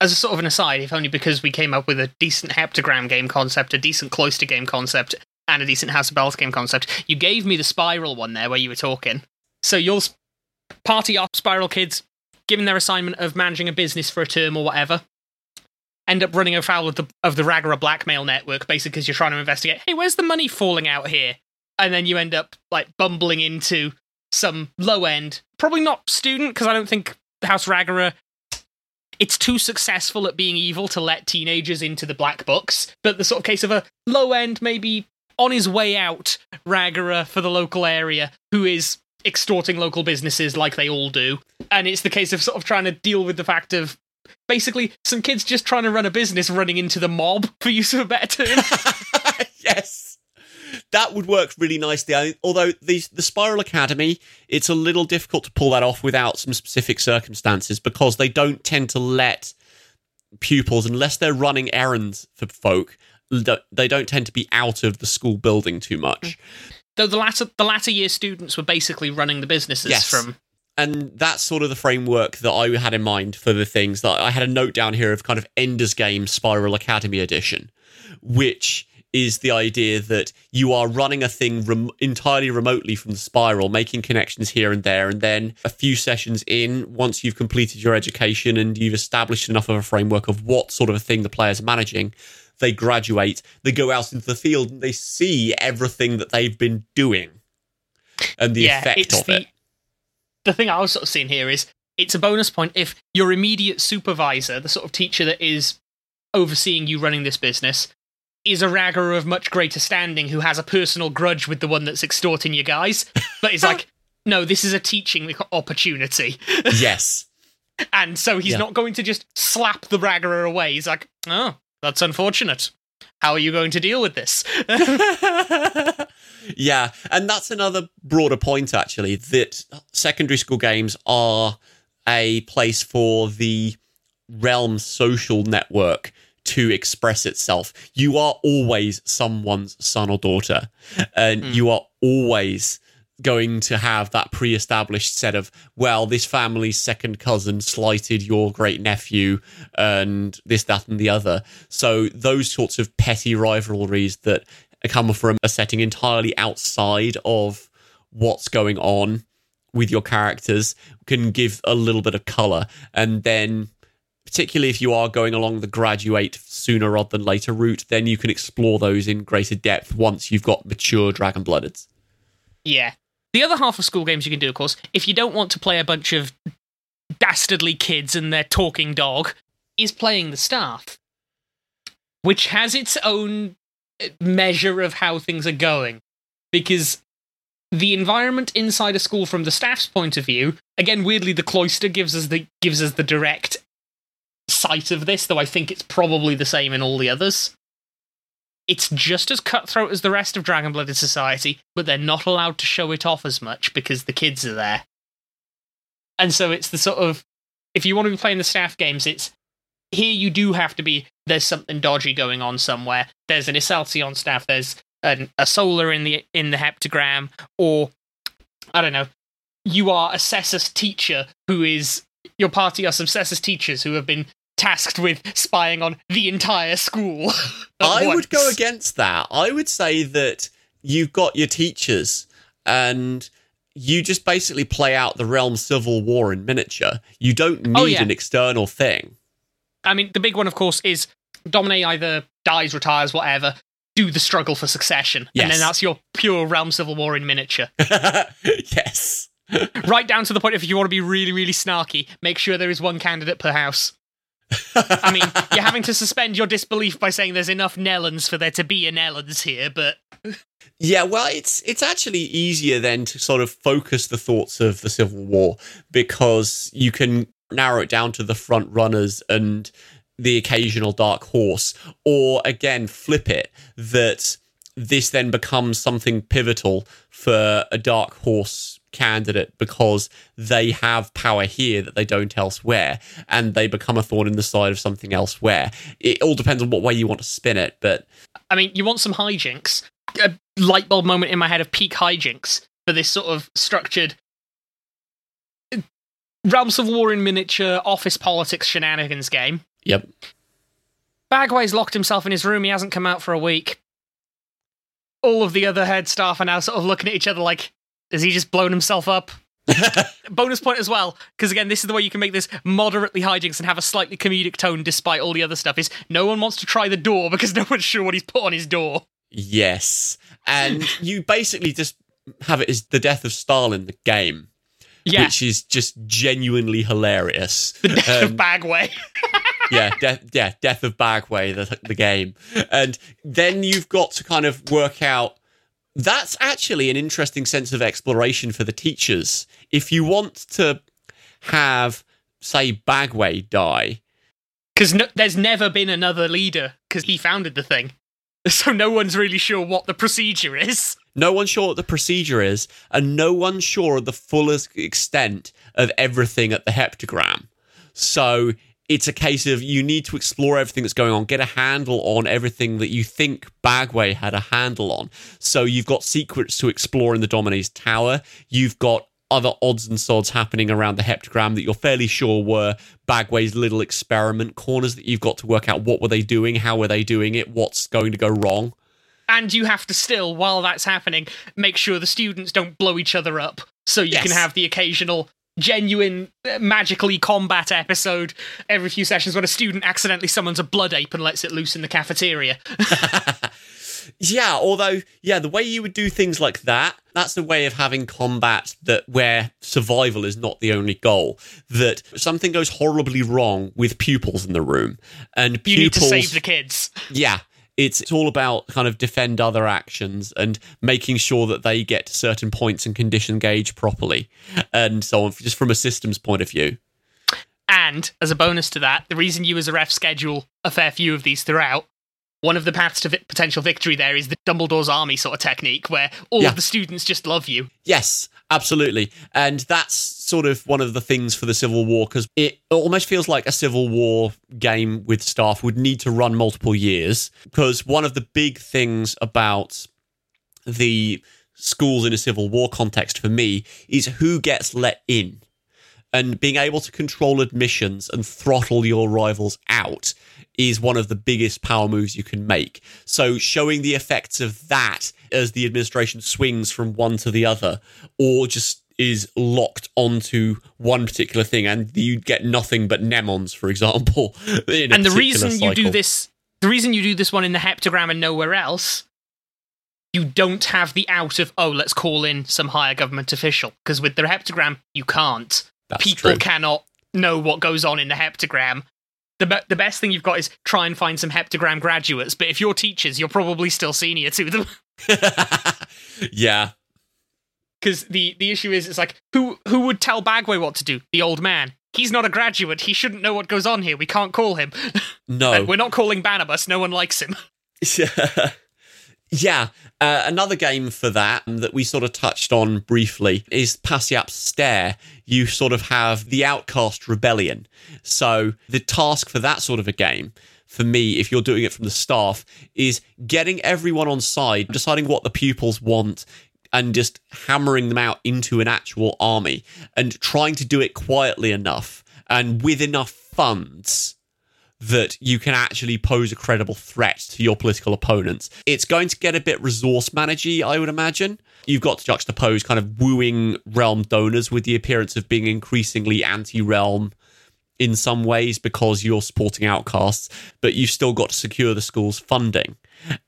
As a sort of an aside, if only because we came up with a decent heptagram game concept, a decent cloister game concept, and a decent House of Bells game concept, you gave me the spiral one there where you were talking. So your party off spiral kids, given their assignment of managing a business for a term or whatever, end up running afoul of the of the blackmail network, basically because you're trying to investigate. Hey, where's the money falling out here? And then you end up like bumbling into some low end, probably not student because I don't think House Ragara. It's too successful at being evil to let teenagers into the black books, but the sort of case of a low end, maybe on his way out, Ragara for the local area, who is extorting local businesses like they all do. And it's the case of sort of trying to deal with the fact of basically some kids just trying to run a business running into the mob, <laughs> for use of a better term. <laughs> yes. That would work really nicely. I, although the the Spiral Academy, it's a little difficult to pull that off without some specific circumstances because they don't tend to let pupils, unless they're running errands for folk, they don't tend to be out of the school building too much. Mm. Though the latter the latter year students were basically running the businesses Yes. from and that's sort of the framework that I had in mind for the things that I had a note down here of kind of Ender's Game Spiral Academy Edition, which is the idea that you are running a thing rem- entirely remotely from the spiral, making connections here and there, and then a few sessions in, once you've completed your education and you've established enough of a framework of what sort of a thing the players are managing, they graduate, they go out into the field, and they see everything that they've been doing and the effect of the, it. The thing I was sort of seeing here is it's a bonus point if your immediate supervisor, the sort of teacher that is overseeing you running this business, is a ragger of much greater standing who has a personal grudge with the one that's extorting you guys, but is <laughs> like, no, this is a teaching opportunity. <laughs> yes. And so he's Yeah. not going to just slap the Ragara away. He's like, oh, that's unfortunate. How are you going to deal with this? <laughs> yeah, and that's another broader point, actually, that secondary school games are a place for the realm social network to express itself. You are always someone's son or daughter, and hmm. you are always going to have that pre-established set of well this family's second cousin slighted your great nephew and this that and the other. So those sorts of petty rivalries that come from a setting entirely outside of what's going on with your characters can give a little bit of color. And then particularly if you are going along the graduate sooner rather than later route then you can explore those in greater depth once you've got mature dragon bloodeds Yeah. The other half of school games you can do, of course, if you don't want to play a bunch of dastardly kids and their talking dog, is playing the staff, which has its own measure of how things are going. Because the environment inside a school from the staff's point of view, again, weirdly, the cloister gives us the gives us the direct sight of this, though I think it's probably the same in all the others it's just as cutthroat as the rest of Dragon Blooded Society, but they're not allowed to show it off as much because the kids are there. And so it's the sort of if you want to be playing the staff games, it's here you do have to be there's something dodgy going on somewhere. There's an Excelsior staff, there's an, a solar in the in the heptagram, or I don't know, you are a Sesus teacher who is your party are some Sesus teachers who have been tasked with spying on the entire school. <laughs> I would go against that. I would say that you've got your teachers and you just basically play out the realm civil war in miniature. You don't oh, need Oh, yeah. an external thing. I mean, the big one, of course, is Domine either dies, retires, whatever. Do the struggle for succession, and then that's your pure realm civil war in miniature. <laughs> yes. right down to the point if you want to be really, really snarky, make sure there is one candidate per house. I mean, you're having to suspend your disbelief by saying there's enough Nellens for there to be a Nellens here, but Yeah, well, it's it's actually easier then to sort of focus the thoughts of the Civil War because you can narrow it down to the front runners and the occasional dark horse, or again flip it that this then becomes something pivotal for a dark horse candidate because they have power here that they don't elsewhere and they become a thorn in the side of something elsewhere it all depends on what way you want to spin it but I mean, you want some hijinks. A light bulb moment in my head of peak hijinks for this sort of structured Realms of War in miniature office politics shenanigans game. yep Bagway's locked himself in his room. He hasn't come out for a week. All of the other head staff are now sort of looking at each other like, has he just blown himself up? <laughs> Bonus point as well, because again, this is the way you can make this moderately hijinks and have a slightly comedic tone despite all the other stuff. Is no one wants to try the door because <laughs> no one's sure what he's put on his door. Yes. And <laughs> you basically just have it as the death of Stalin, the game. Yeah, Which is just genuinely hilarious. the death Um, of Bagway. yeah, death, yeah, death of Bagway, the the game, and then you've got to kind of work out. That's actually an interesting sense of exploration for the teachers. If you want to have, say, Bagway die, Because no, there's never been another leader because he founded the thing, <laughs> so no one's really sure what the procedure is. no one's sure what the procedure is, and no one's sure of the fullest extent of everything at the heptagram. So it's a case of you need to explore everything that's going on, get a handle on everything that you think Bagway had a handle on. So you've got secrets to explore in the Domine's Tower. You've got other odds and sods happening around the heptagram that you're fairly sure were Bagway's little experiment corners that you've got to work out what were they doing, how were they doing it, what's going to go wrong. And you have to still, while that's happening, make sure the students don't blow each other up. So you Yes. can have the occasional genuine uh, magically combat episode every few sessions when a student accidentally summons a blood ape and lets it loose in the cafeteria. <laughs> Yeah, although yeah, the way you would do things like that, that's the way of having combat that where survival is not the only goal. That something goes horribly wrong with pupils in the room, and You need to save the kids. yeah. It's, it's all about kind of defend other actions and making sure that they get to certain points and condition gauge properly and so on, just from a systems point of view. And as a bonus to that, the reason you as a ref schedule a fair few of these throughout, one of the paths to vi- potential victory there is the Dumbledore's army sort of technique, where all Yeah. of the students just love you. Yes, absolutely. And that's sort of one of the things for the Civil War because it almost feels like a Civil War game with staff would need to run multiple years. Because one of the big things about the schools in a Civil War context for me is who gets let in. And being able to control admissions and throttle your rivals out is one of the biggest power moves you can make. So, showing the effects of that as the administration swings from one to the other, or just is locked onto one particular thing, and you get nothing but mnemons, for example. <laughs> and the reason you do this the reason you do this one in the heptagram and nowhere else you don't have the out of oh let's call in some higher government official because with the heptagram you can't That's people true. cannot know what goes on in the heptagram the, be- the best thing you've got is try and find some heptagram graduates but if you're teachers you're probably still senior to them <laughs> yeah, because the, the issue is it's like who who would tell bagway what to do the old man he's not a graduate he shouldn't know what goes on here we can't call him <laughs> no. and we're not calling banabus no one likes him <laughs> <laughs> yeah. Uh, another game for that um, that we sort of touched on briefly is Pasiap's Stair. You sort of have the Outcast Rebellion. So the task for that sort of a game, for me, if you're doing it from the staff, is getting everyone on side, deciding what the pupils want. And just hammering them out into an actual army and trying to do it quietly enough and with enough funds that you can actually pose a credible threat to your political opponents. It's going to get a bit resource managey, I would imagine. You've got to juxtapose kind of wooing realm donors with the appearance of being increasingly anti-realm in some ways because you're supporting outcasts, but you've still got to secure the school's funding.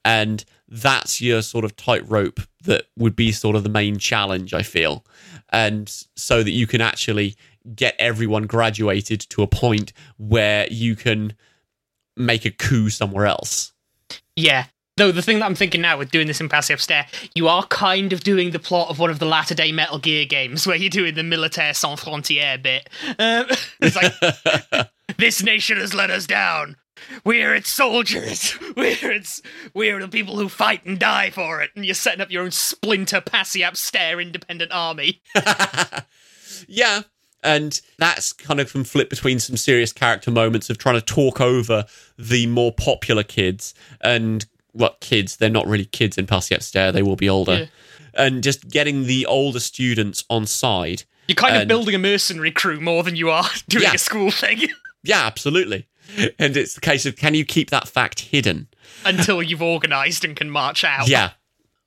And that's your sort of tightrope that would be sort of the main challenge, I feel. And so that you can actually get everyone graduated to a point where you can make a coup somewhere else. Yeah. Though the thing that I'm thinking now with doing this in Pasiap's Stair, you are kind of doing the plot of one of the latter day Metal Gear games <laughs> where you're doing the Militaire Sans Frontières bit. Um, <laughs> it's like, <laughs> this nation has let us down. We're its soldiers. <laughs> We're its, we're the people who fight and die for it. And you're setting up your own splinter Pasiap Stair independent army. <laughs> yeah. And that's kind of can flip between some serious character moments of trying to talk over the more popular kids and what kids, they're not really kids in Pasiap Stair, they will be older. Yeah. And just getting the older students on side. You're kind of building a mercenary crew more than you are <laughs> doing Yeah. a school thing Yeah, absolutely. And it's the case of can you keep that fact hidden? until you've organized and can march out. Yeah.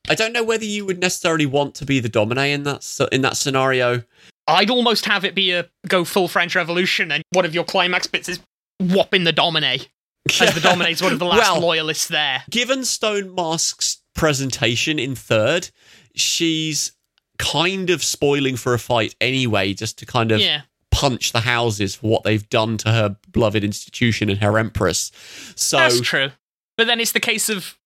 I don't know whether you would necessarily want to be the domine in that in that scenario I'd almost have it be a go full French Revolution, and one of your climax bits is whopping the Domine, as the <laughs> Domine's one of the last Well- loyalists there. Given Stone Mask's presentation in third, she's kind of spoiling for a fight anyway, just to kind of Yeah. Punch the houses for what they've done to her beloved institution and her empress. So That's true. But then it's the case of.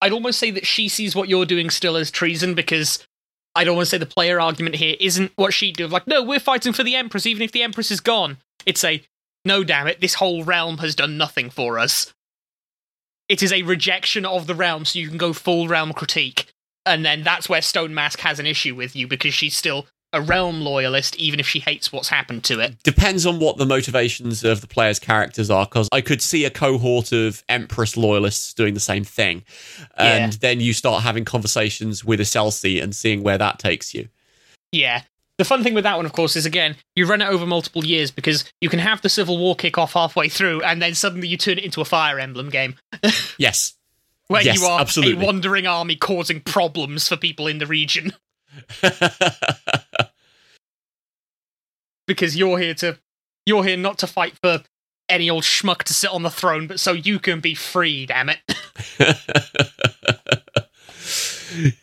I'd almost say that she sees what you're doing still as treason because I'd almost say the player argument here isn't what she'd do. Like, no, we're fighting for the Empress, even if the Empress is gone. It's a, no, damn it, this whole realm has done nothing for us. It is a rejection of the realm, so you can go full realm critique. And then that's where Stone Mask has an issue with you because she's still a realm loyalist, even if she hates what's happened to it. depends on what the motivations of the players' characters are, because I could see a cohort of Empress loyalists doing the same thing. And Yeah. then you start having conversations with a Iselsi and seeing where that takes you. Yeah. The fun thing with that one, of course, is again, you run it over multiple years because you can have the Civil War kick off halfway through and then suddenly you turn it into a Fire Emblem game <laughs> Yes. where Yes, you are absolutely. a wandering army causing problems for people in the region <laughs> because you're here to you're here not to fight for any old schmuck to sit on the throne, but so you can be free, damn it.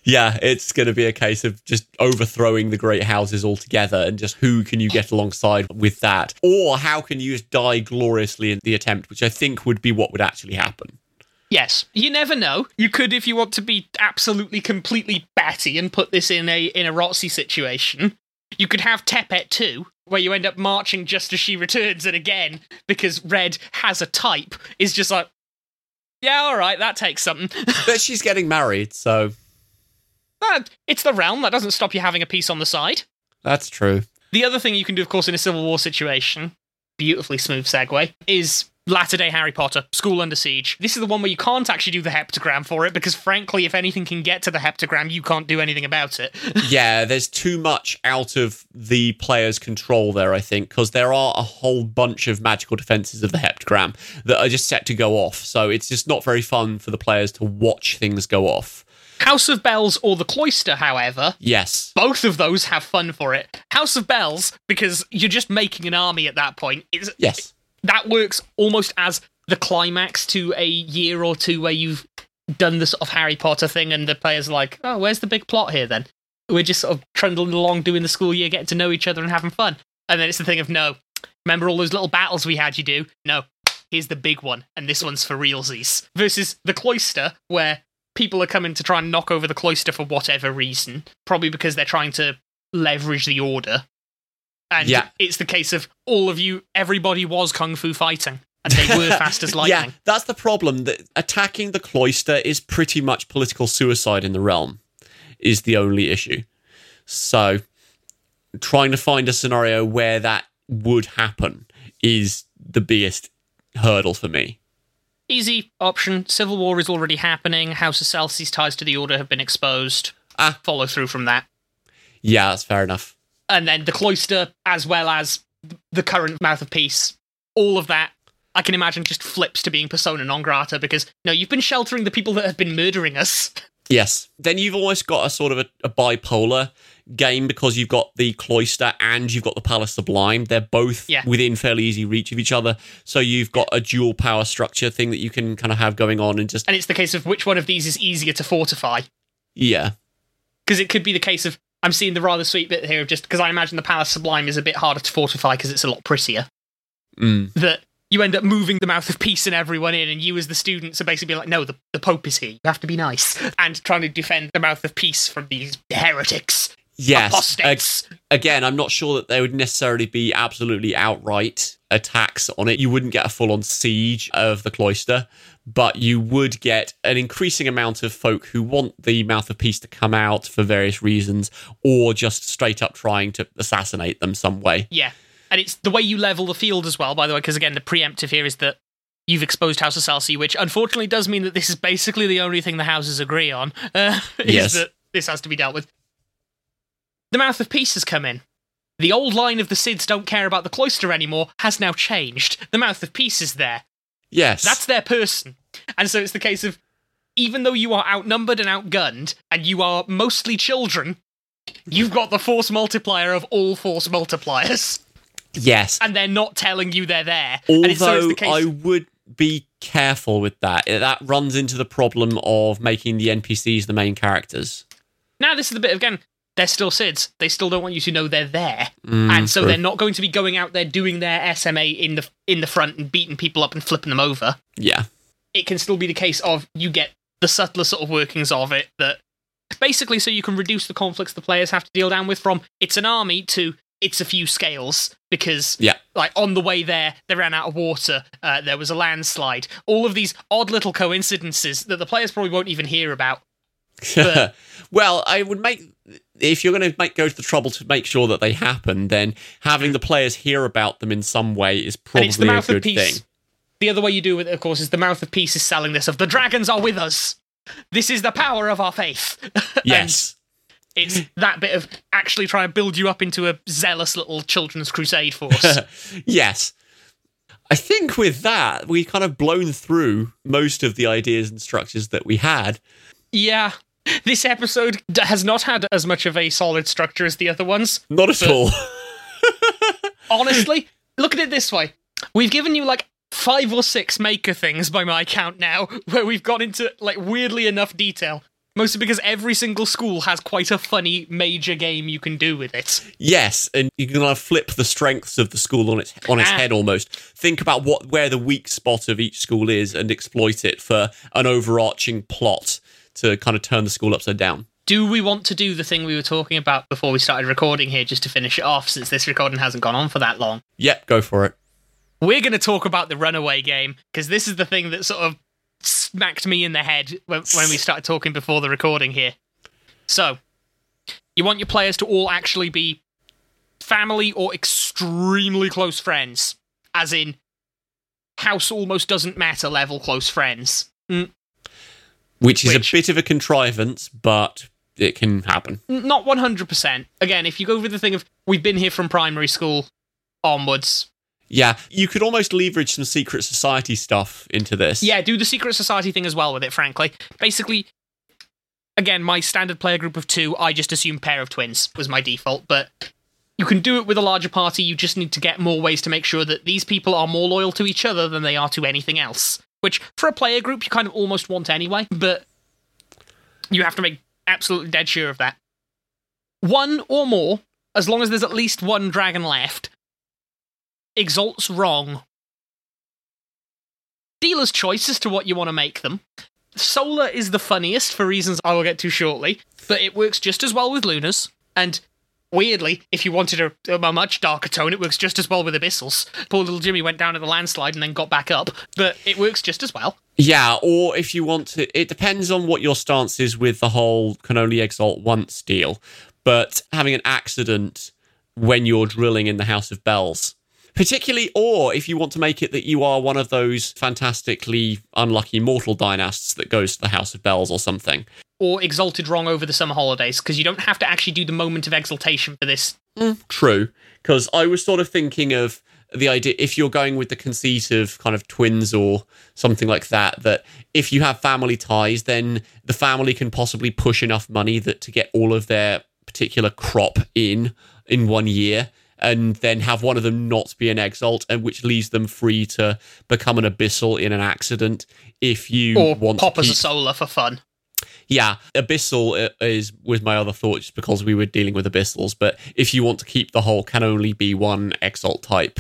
yeah, it's going to be a case of just overthrowing the great houses altogether and just who can you get alongside with that? Or how can you just die gloriously in the attempt, which I think would be what would actually happen. Yes, you never know. You could, if you want to be absolutely, completely batty and put this in a in a Rotzi situation, you could have Tepet too, where you end up marching just as she returns, and again because Red has a type, is just like, yeah, all right, that takes something. <laughs> But she's getting married, so But it's the realm that doesn't stop you having a piece on the side. that's true. The other thing you can do, of course, in a Civil War situation, beautifully smooth segue, is latter day Harry Potter, School Under Siege. This is the one where you can't actually do the heptagram for it because, frankly, if anything can get to the heptagram, you can't do anything about it. <laughs> yeah, there's too much out of the player's control there, I think, because there are a whole bunch of magical defenses of the heptagram that are just set to go off. So it's just not very fun for the players to watch things go off. House of Bells or the Cloister, however, Yes. both of those have fun for it. House of Bells, because you're just making an army at that point, is Yes. That works almost as the climax to a year or two where you've done the sort of Harry Potter thing, and the players are like, "Oh, where's the big plot here?" Then we're just sort of trundling along, doing the school year, getting to know each other, and having fun. And then it's the thing of no, remember all those little battles we had? You do no. Here's the big one, and this one's for realsies. Versus the cloister, where people are coming to try and knock over the cloister for whatever reason, probably because they're trying to leverage the order. And Yeah. it's the case of all of you, everybody was kung fu fighting, and they were <laughs> fast as lightning. Yeah, that's the problem. That attacking the cloister is pretty much political suicide in the realm, is the only issue. So, trying to find a scenario where that would happen is the biggest hurdle for me. Easy option. Civil War is already happening. House Iselsi's ties to the Order have been exposed. Ah. Follow through from that. Yeah, that's fair enough. And then the Cloister, as well as the current Mouth of Peace, all of that, I can imagine just flips to being persona non grata because, no, you've been sheltering the people that have been murdering us. <laughs> Yes. Then you've almost got a sort of a, a bipolar game because you've got the cloister and you've got the palace sublime. They're both Yeah. within fairly easy reach of each other. So you've got a dual power structure thing that you can kind of have going on and just And it's the case of which one of these is easier to fortify. yeah. Because it could be the case of, I'm seeing the rather sweet bit here of just because I imagine the Palace Sublime is a bit harder to fortify because it's a lot prettier. Mm. that you end up moving the mouth of peace and everyone in, and you as the students are basically like, no, the, the Pope is here. You have to be nice. <laughs> And trying to defend the mouth of peace from these heretics, Yes. apostates. again, I'm not sure that there would necessarily be absolutely outright attacks on it. You wouldn't get a full on siege of the cloister, but you would get an increasing amount of folk who want the Mouth of Peace to come out for various reasons, or just straight up trying to assassinate them some way. yeah. And it's the way you level the field as well, by the way, because again, the preemptive here is that you've exposed House Iselsi, which unfortunately does mean that this is basically the only thing the houses agree on, <laughs> uh, is Yes. that this has to be dealt with. The Mouth of Peace has come in. The old line of the Sids don't care about the cloister anymore has now changed. The Mouth of Peace is there. Yes. That's their person. And so it's the case of even though you are outnumbered and outgunned and you are mostly children, you've got the force multiplier of all force multipliers, Yes. and they're not telling you they're there. and it's, so Although the case, I would be careful with that. That runs into the problem of making the NPCs the main characters. now this is the bit again. They're still SIDS. They still don't want you to know they're there, Mm, and so true. they're not going to be going out there doing their SMA in the in the front and beating people up and flipping them over. Yeah. it can still be the case of you get the subtler sort of workings of it that basically so you can reduce the conflicts the players have to deal down with from it's an army to it's a few scales because Yeah. like on the way there they ran out of water uh, there was a landslide all of these odd little coincidences that the players probably won't even hear about But- <laughs> well, I would make if you're going to make go to the trouble to make sure that they happen, then having the players hear about them in some way is probably it's the a good peace thing. the other way you do it of course is the mouth of peace is selling this of the dragons are with us this is the power of our faith <laughs> Yes. It's that bit of actually trying to build you up into a zealous little children's crusade force. <laughs> yes. I think with that, we kind of blown through most of the ideas and structures that we had. yeah. <laughs> This episode has not had as much of a solid structure as the other ones. Not at all. <laughs> <laughs> Honestly, look at it this way. We've given you like five or six maker things by my count now, where we've got into like weirdly enough detail. Mostly because every single school has quite a funny major game you can do with it. Yes, and you can kind of flip the strengths of the school on its on its Ah. head almost. Think about what where the weak spot of each school is and exploit it for an overarching plot to kind of turn the school upside down. Do we want to do the thing we were talking about before we started recording here, just to finish it off, since this recording hasn't gone on for that long? Yep, go for it. we're going to talk about the runaway game because this is the thing that sort of smacked me in the head when, when we started talking before the recording here. So, you want your players to all actually be family or extremely close friends, as in house almost doesn't matter level close friends. Mm, Which is Which- a bit of a contrivance, but it can happen. not 100%. Again, if you go with the thing of we've been here from primary school onwards, Yeah, you could almost leverage some secret society stuff into this. Yeah, do the secret society thing as well with it, frankly. Basically, again, my standard player group of two, I just assume pair of twins was my default, but you can do it with a larger party, you just need to get more ways to make sure that these people are more loyal to each other than they are to anything else. Which, for a player group, you kind of almost want anyway, but you have to make absolutely dead sure of that. One or more, as long as there's at least one dragon left, exalts wrong dealer's choice as to what you want to make them. Solar is the funniest for reasons I will get to shortly, but it works just as well with Lunars. And weirdly, if you wanted a, a much darker tone, it works just as well with Abyssals. Poor little Jimmy went down at the landslide and then got back up, but it works just as well. Yeah, or if you want to, it depends on what your stance is with the whole can only exalt once deal. But having an accident when you're drilling in the House of Bells, particularly, or if you want to make it that you are one of those fantastically unlucky mortal dynasts that goes to the House of Bells or something. Or exalted wrong over the summer holidays, because you don't have to actually do the moment of exaltation for this. Mm. True, because I was sort of thinking of the idea if you're going with the conceit of kind of twins or something like that, that if you have family ties, then the family can possibly push enough money that to get all of their particular crop in in one year. And then have one of them not be an exalt, and which leaves them free to become an abyssal in an accident. If you Or want pop to as a solar for fun. Yeah, abyssal is was my other thought, just because we were dealing with abyssals. But if you want to keep the whole can only be one exalt type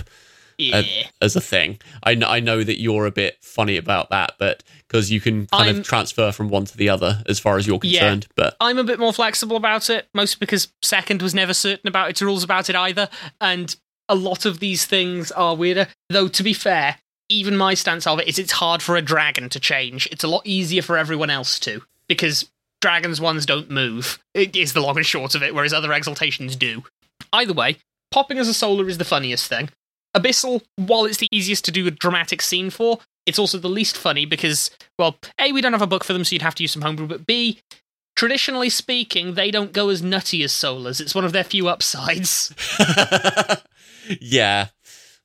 Yeah. uh, as a thing, I, kn- I know that you're a bit funny about that, but because you can kind I'm- of transfer from one to the other as far as you're concerned. Yeah. But I'm a bit more flexible about it, mostly because Second was never certain about its rules about it either, and a lot of these things are weirder. Though, to be fair, even my stance of it is it's hard for a dragon to change. It's a lot easier for everyone else to, because dragons ones don't move. It is the long and short of it, whereas other exaltations do. Either way, popping as a solar is the funniest thing. Abyssal, while it's the easiest to do a dramatic scene for, it's also the least funny because, well, A, we don't have a book for them, so you'd have to use some homebrew, but B, traditionally speaking, they don't go as nutty as solars. It's one of their few upsides. <laughs> yeah,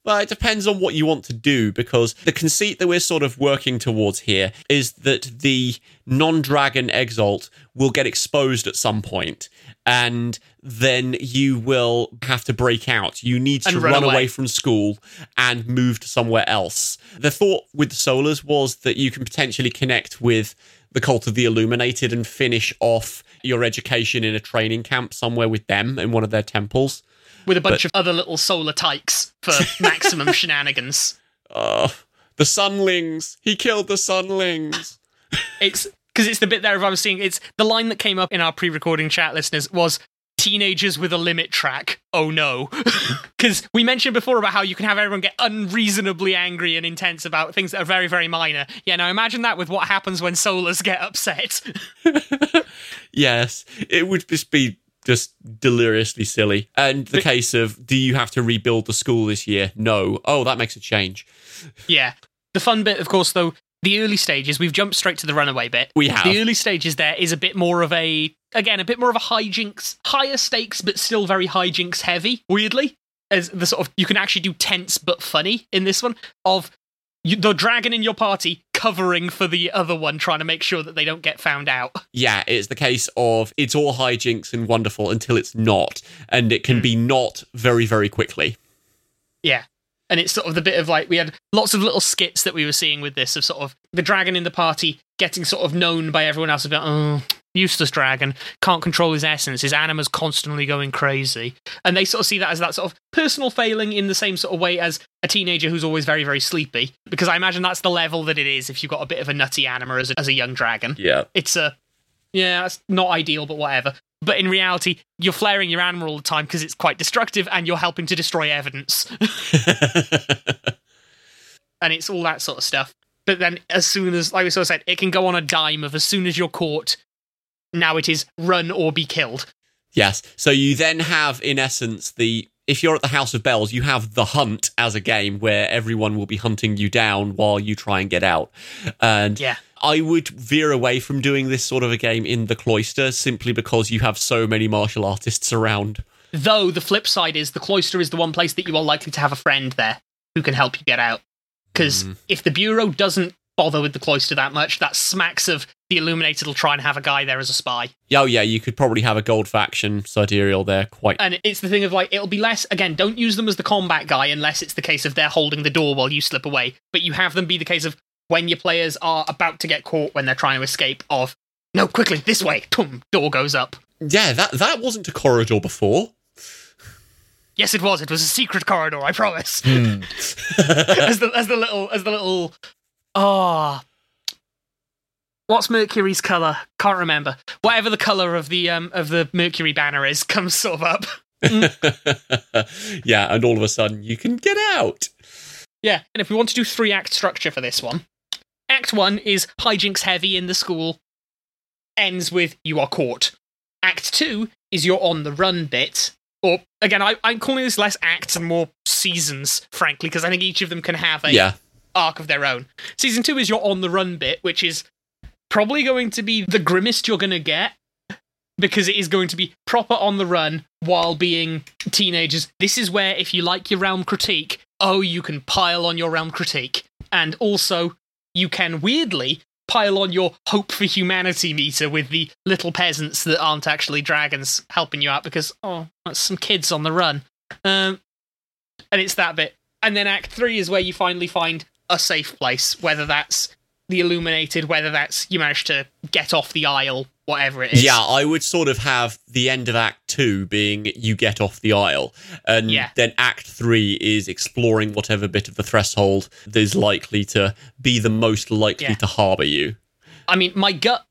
Well, it depends on what you want to do because the conceit that we're sort of working towards here is that the non dragon exalt will get exposed at some point and then you will have to break out. You need to run, run away. away. from school and move to somewhere else. The thought with the Solars was that you can potentially connect with the Cult of the Illuminated and finish off your education in a training camp somewhere with them in one of their temples. With a bunch of other little solar tykes for maximum <laughs> shenanigans. Oh, the Sunlings! He killed the Sunlings! It's because it's the bit there of I was seeing. It's the line that came up in our pre-recording chat listeners was teenagers with a limit track. Oh no, <laughs> because we mentioned before about how you can have everyone get unreasonably angry and intense about things that are very very minor. Yeah, now imagine that with what happens when solars get upset. <laughs> Yes, it would just be just deliriously silly. And the case of, do you have to rebuild the school this year? No. Oh, that makes a change. yeah, the fun bit, of course, though. The early stages, we've jumped straight to the runaway bit. We have. The early stages there is a bit more of a, again, a bit more of a hijinks, higher stakes, but still very hijinks heavy, weirdly. As the sort of, you can actually do tense but funny in this one, of you, the dragon in your party covering for the other one, trying to make sure that they don't get found out. <laughs> Yeah, it's the case of it's all hijinks and wonderful until it's not. And it can hmm. be not very, very quickly. Yeah. And it's sort of the bit of like, we had lots of little skits that we were seeing with this of sort of the dragon in the party getting sort of known by everyone else about, oh, useless dragon, can't control his essence, his anima's constantly going crazy. And they sort of see that as that sort of personal failing in the same sort of way as a teenager who's always very, very sleepy. Because I imagine that's the level that it is if you've got a bit of a nutty anima as a, as a young dragon. Yeah. It's a, yeah, it's not ideal, but whatever. But in reality, you're flaring your anima all the time because it's quite destructive and you're helping to destroy evidence. <laughs> and it's all that sort of stuff. But then, as soon as, like we sort of said, it can go on a dime of as soon as you're caught, now it is run or be killed. yes. So you then have, in essence, the. If you're at the House of Bells, you have the hunt as a game where everyone will be hunting you down while you try and get out. And Yeah. I would veer away from doing this sort of a game in the cloister simply because you have so many martial artists around. Though the flip side is the cloister is the one place that you are likely to have a friend there who can help you get out. Because mm. if the Bureau doesn't bother with the cloister that much, that smacks of the Illuminated will try and have a guy there as a spy. Oh yeah, you could probably have a gold faction sidereal there quite And it's the thing of like, it'll be less, again, don't use them as the combat guy unless it's the case of they're holding the door while you slip away. But you have them be the case of when your players are about to get caught when they're trying to escape, of, no, quickly, this way, tum, door goes up. Yeah, that that wasn't a corridor before. Yes, it was. It was a secret corridor. I promise. Hmm. <laughs> as the as the little as the little ah, what's Mercury's color? Can't remember. Whatever the color of the um of the Mercury banner is <laughs> comes sort of up. <laughs> yeah, and all of a sudden you can get out. Yeah, and if we want to do three act structure for this one, Act one is hijinks heavy in the school, ends with you are caught. Act two is your on the run bit. Or again, I, I'm calling this less acts and more seasons, frankly, because I think each of them can have a Yeah. Arc of their own. Season two is your on the run bit, which is probably going to be the grimmest you're going to get because it is going to be proper on the run while being teenagers. This is where, if you like your realm critique, oh, you can pile on your realm critique. And also, you can weirdly pile on your hope for humanity meter with the little peasants that aren't actually dragons helping you out because, oh, that's some kids on the run. Um, and it's that bit. And then Act Three is where you finally find a safe place, whether that's the illuminated, whether that's you manage to get off the Isle, whatever it is. Yeah, I would sort of have the end of Act Two being you get off the Isle, and Yeah. then Act Three is exploring whatever bit of the threshold that is likely to be the most likely Yeah. to harbour you. I mean, my gut.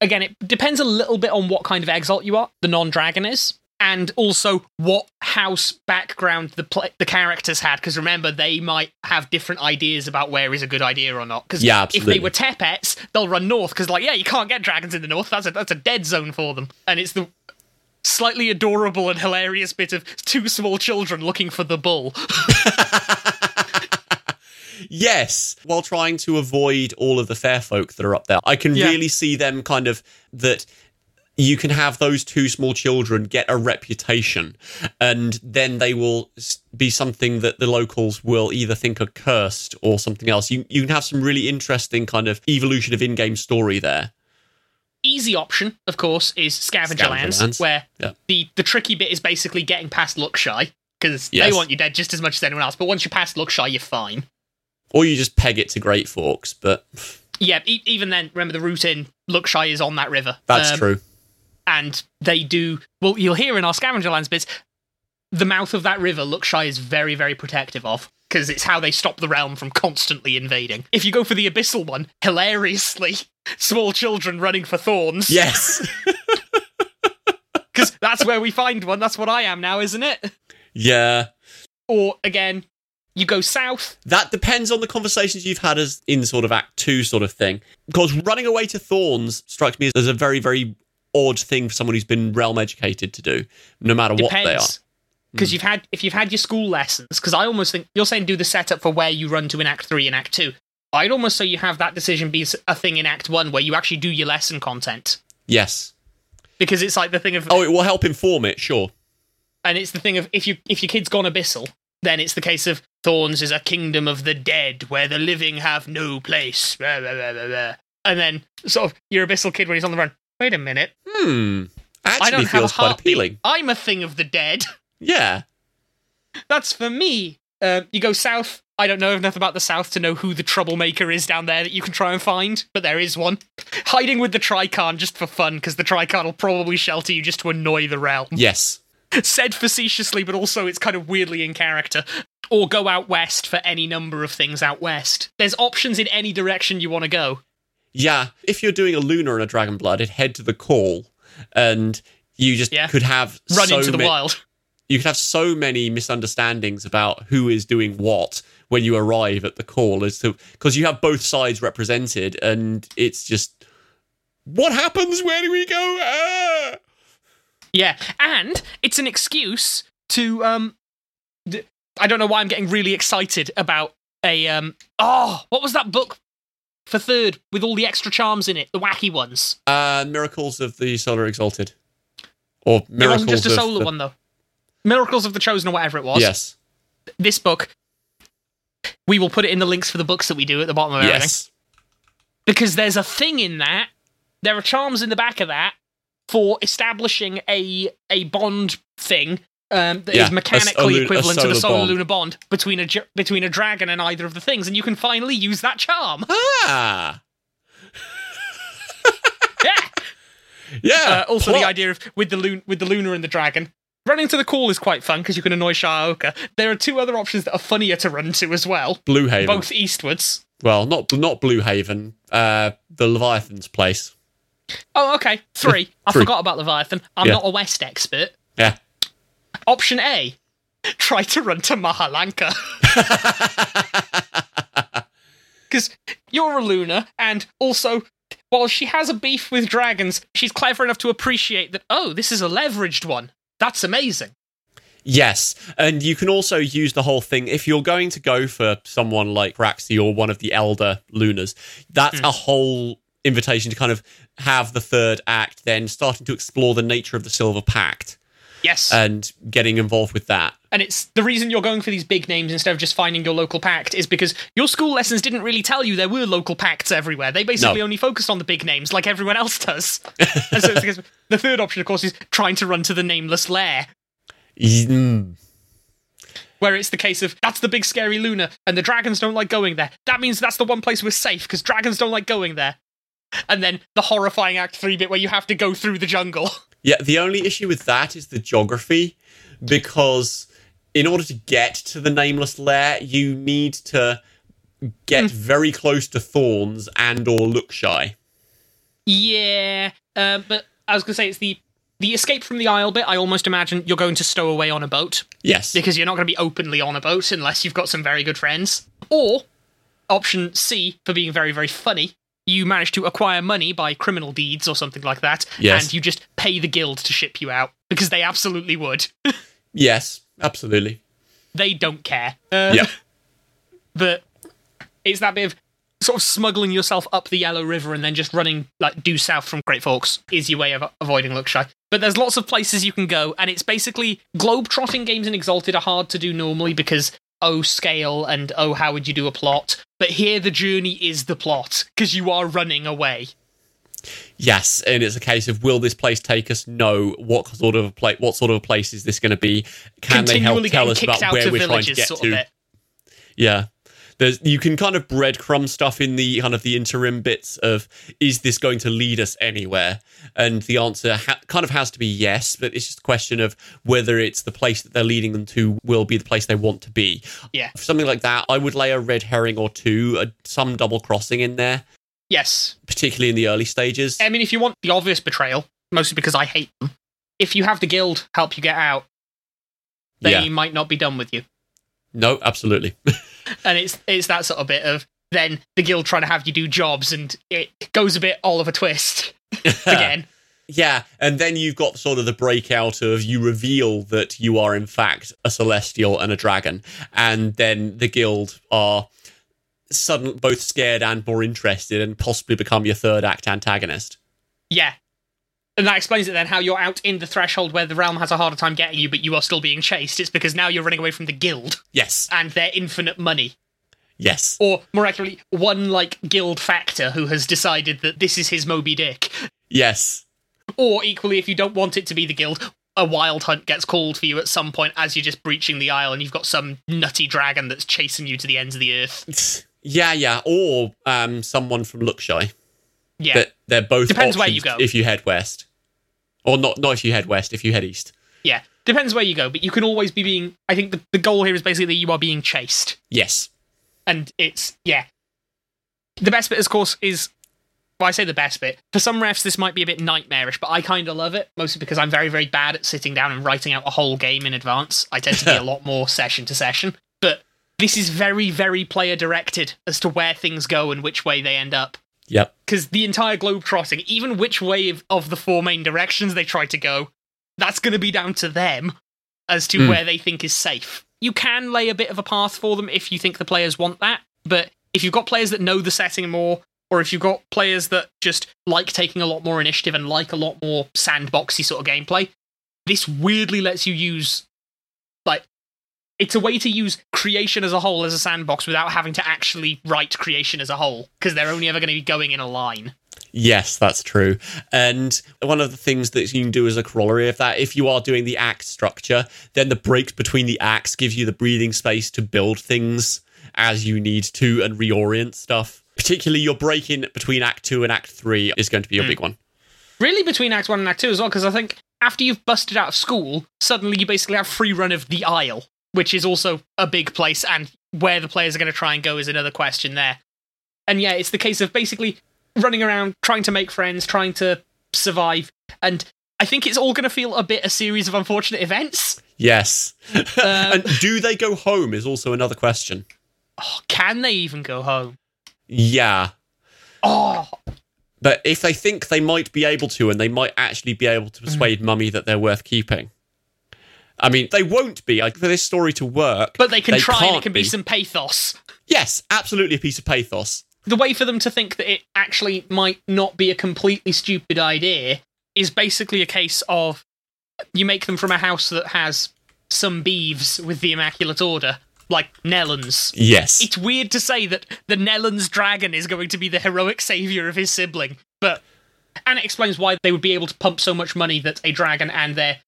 Again, it depends a little bit on what kind of exalt you are, the non-dragon is, and also what house background the the characters had. Because remember, they might have different ideas about where is a good idea or not. Because Yeah, if they were Tepets, they'll run north. Because like, yeah, you can't get dragons in the north. That's a that's a dead zone for them. And it's the slightly adorable and hilarious bit of two small children looking for the bull. <laughs> Yes, while trying to avoid all of the fair folk that are up there. I can Yeah. really see them kind of that you can have those two small children get a reputation, and then they will be something that the locals will either think are cursed or something else. You you can have some really interesting kind of evolution of in-game story there. Easy option, of course, is Scavenger, Scavenger Lands, Lands. where Yeah. the, the tricky bit is basically getting past Lookshy, because they want you dead just as much as anyone else. But once you're past Lookshy, you're fine. Or you just peg it to Great Forks, but Yeah, e- even then, remember the route in Lookshy is on that river. that's Um, true. And they do well you'll hear in our scavenger lands bits the mouth of that river lookshy is very very protective of because it's how they stop the realm from constantly invading if you go for the abyssal one hilariously <laughs> small children running for thorns Yes. <laughs> <laughs> because that's where we find one that's what i am now isn't it yeah. or again you go south That depends on the conversations you've had as in sort of Act Two sort of thing. Because running away to Thorns strikes me as a very, very odd thing for someone who's been realm educated to do, no matter what they are. depends because hmm. you've had if you've had your school lessons because i almost think you're saying do the setup for where you run to in act 3 and act 2 i'd almost say you have that decision be a thing in act 1 where you actually do your lesson content Yes. because it's like the thing of Oh, it will help inform it, sure. and it's the thing of if you if your kid's gone abyssal then it's the case of thorns is a kingdom of the dead where the living have no place blah, blah, blah. and then sort of your abyssal kid when he's on the run wait a minute Hmm. Actually i don't have a feels quite heartbeat appealing. i'm a thing of the dead <laughs> Yeah. that's for me uh, you go south i don't know enough about the south to know who the troublemaker is down there that you can try and find but there is one hiding with the Tri-Khan just for fun because the Tri-Khan will probably shelter you just to annoy the realm Yes. <laughs> said facetiously, but also it's kind of weirdly in character. Or go out west for any number of things out west. There's options in any direction you want to go. Yeah. If you're doing a Lunar and a Dragon Blood, it'd head to the Caul, and you just Yeah. could have Run so into the ma- wild. you could have so many misunderstandings about who is doing what when you arrive at the Caul as to because you have both sides represented and it's just what happens where do we go ah! Yeah, and it's an excuse to um. d- I don't know why I'm getting really excited about a um. Oh, what was that book for third with all the extra charms in it, the wacky ones? uh miracles of the solar exalted or it miracles wasn't just a solar the- one though. Miracles of the Chosen or whatever it was. yes This book. We will put it in the links for the books that we do at the bottom of everything. yes because there's a thing in that. There are charms in the back of that for establishing a a bond thing um, that is Yeah, a s- a mechanically lu- a equivalent to the solar bond. lunar bond between a between a dragon and either of the things, and you can finally use that charm. ah <laughs> yeah. yeah Uh, also, the idea of with the lun- with the lunar and the dragon. Running to the Caul is quite fun because you can annoy Shaoka. There are two other options that are funnier to run to as well, blue haven both eastwards. well not not blue haven uh the leviathan's place Oh, okay. Three. I forgot about Leviathan. I'm Yeah. not a West expert. yeah Option A, try to run to Mahalanka. <laughs> Because you're a Lunar, and also, while she has a beef with dragons, she's clever enough to appreciate that, oh, this is a leveraged one. That's amazing. Yes, and you can also use the whole thing if you're going to go for someone like Praxi or one of the elder Lunars. That's Hmm. a whole invitation to kind of have the third act, then starting to explore the nature of the Silver Pact Yes. and getting involved with that. and it's the reason you're going for these big names instead of just finding your local pact is because your school lessons didn't really tell you there were local pacts everywhere. They basically No. only focused on the big names like everyone else does. <laughs> and so it's the third option, of course, is trying to run to the nameless lair. Mm. where it's the case of that's the big scary Lunar, and the dragons don't like going there. That means that's the one place we're safe because dragons don't like going there. And then the horrifying Act Three bit where you have to go through the jungle. <laughs> Yeah, the only issue with that is the geography, because in order to get to the nameless lair, you need to get Hmm. very close to thorns and or Lookshy. yeah, um, but I was gonna say it's the the escape from the Isle bit. I almost imagine you're going to stow away on a boat Yes. because you're not going to be openly on a boat unless you've got some very good friends. Or option C for being very very funny. You manage to acquire money by criminal deeds or something like that, Yes. and you just pay the guild to ship you out because they absolutely would. <laughs> Yes, absolutely. they don't care. Uh, Yeah. <laughs> But it's that bit of sort of smuggling yourself up the Yellow River and then just running like due south from Great Forks is your way of avoiding Lookshy. But there's lots of places you can go, and it's basically globe-trotting games in Exalted are hard to do normally because oh scale and oh how would you do a plot. But here the journey is the plot because you are running away. Yes, and it's a case of will this place take us? No. What sort of a place? What sort of a place is this going to be? Can they help tell us about where we're trying to get sort to? Yeah. There's, you can kind of breadcrumb stuff in the kind of the interim bits of is this going to lead us anywhere? And the answer ha- kind of has to be yes, but it's just a question of whether it's the place that they're leading them to will be the place they want to be. Yeah. For something like that, I would lay a red herring or two, a, some double crossing in there, Yes. particularly in the early stages. I mean, if you want the obvious betrayal, mostly because I hate them, if you have the guild help you get out, they Yeah. might not be done with you. No, absolutely. <laughs> And it's it's that sort of bit of then the guild trying to have you do jobs, and it goes a bit Oliver Twist <laughs> again. Yeah, and then you've got sort of the breakout of you reveal that you are in fact a celestial and a dragon, and then the guild are suddenly both scared and more interested, and possibly become your third act antagonist. yeah. And that explains it then how you're out in the threshold where the realm has a harder time getting you, but you are still being chased. It's because now you're running away from the guild Yes, and their infinite money. yes, Or more accurately, one like guild factor who has decided that this is his Moby Dick. yes, Or equally, if you don't want it to be the guild, a wild hunt gets called for you at some point as you're just breaching the isle and you've got some nutty dragon that's chasing you to the ends of the earth. <sighs> yeah, yeah. Or um, someone from Lookshy. Yeah. That they're both Depends where you go. If you head west, or not, not if you head west. If you head east. yeah. Depends where you go, but you can always be being. I think the, the goal here is basically that you are being chased. Yes, And it's. Yeah. The best bit, of course, is. Well, I say the best bit. For some refs, this might be a bit nightmarish, but I kind of love it, mostly because I'm very, very bad at sitting down and writing out a whole game in advance. I tend to be a <laughs> lot more session to session. But this is very, very player directed as to where things go and which way they end up. Yep, because the entire globe trotting, even which way of, of the four main directions they try to go, that's going to be down to them as to Hmm. where they think is safe. You can lay a bit of a path for them if you think the players want that, but if you've got players that know the setting more, or if you've got players that just like taking a lot more initiative and like a lot more sandboxy sort of gameplay, this weirdly lets you use it's a way to use creation as a whole as a sandbox without having to actually write creation as a whole because they're only ever going to be going in a line. Yes, that's true. And one of the things that you can do as a corollary of that, if you are doing the act structure, then the breaks between the acts gives you the breathing space to build things as you need to and reorient stuff. Particularly your break in between Act 2 and Act 3 is going to be a hmm. big one. Really, between Act 1 and Act 2 as well, because I think after you've busted out of school, suddenly you basically have free run of the Isle, which is also a big place, and where the players are going to try and go is another question there. And yeah, it's the case of basically running around, trying to make friends, trying to survive, and I think it's all going to feel a bit a series of unfortunate events. Yes. Um, <laughs> and do they go home is also another question. oh, can they even go home? Yeah. Oh, But if they think they might be able to, and they might actually be able Mm. to persuade mummy that they're worth keeping. I mean, they won't be. Like, for this story to work, but they can try and it can be some pathos. Yes, absolutely a piece of pathos. the way for them to think that it actually might not be a completely stupid idea is basically a case of you make them from a house that has some beeves with the Immaculate Order, like Nellens. Yes. It's weird to say that the Nellens dragon is going to be the heroic savior of his sibling, but and it explains why they would be able to pump so much money that a dragon and their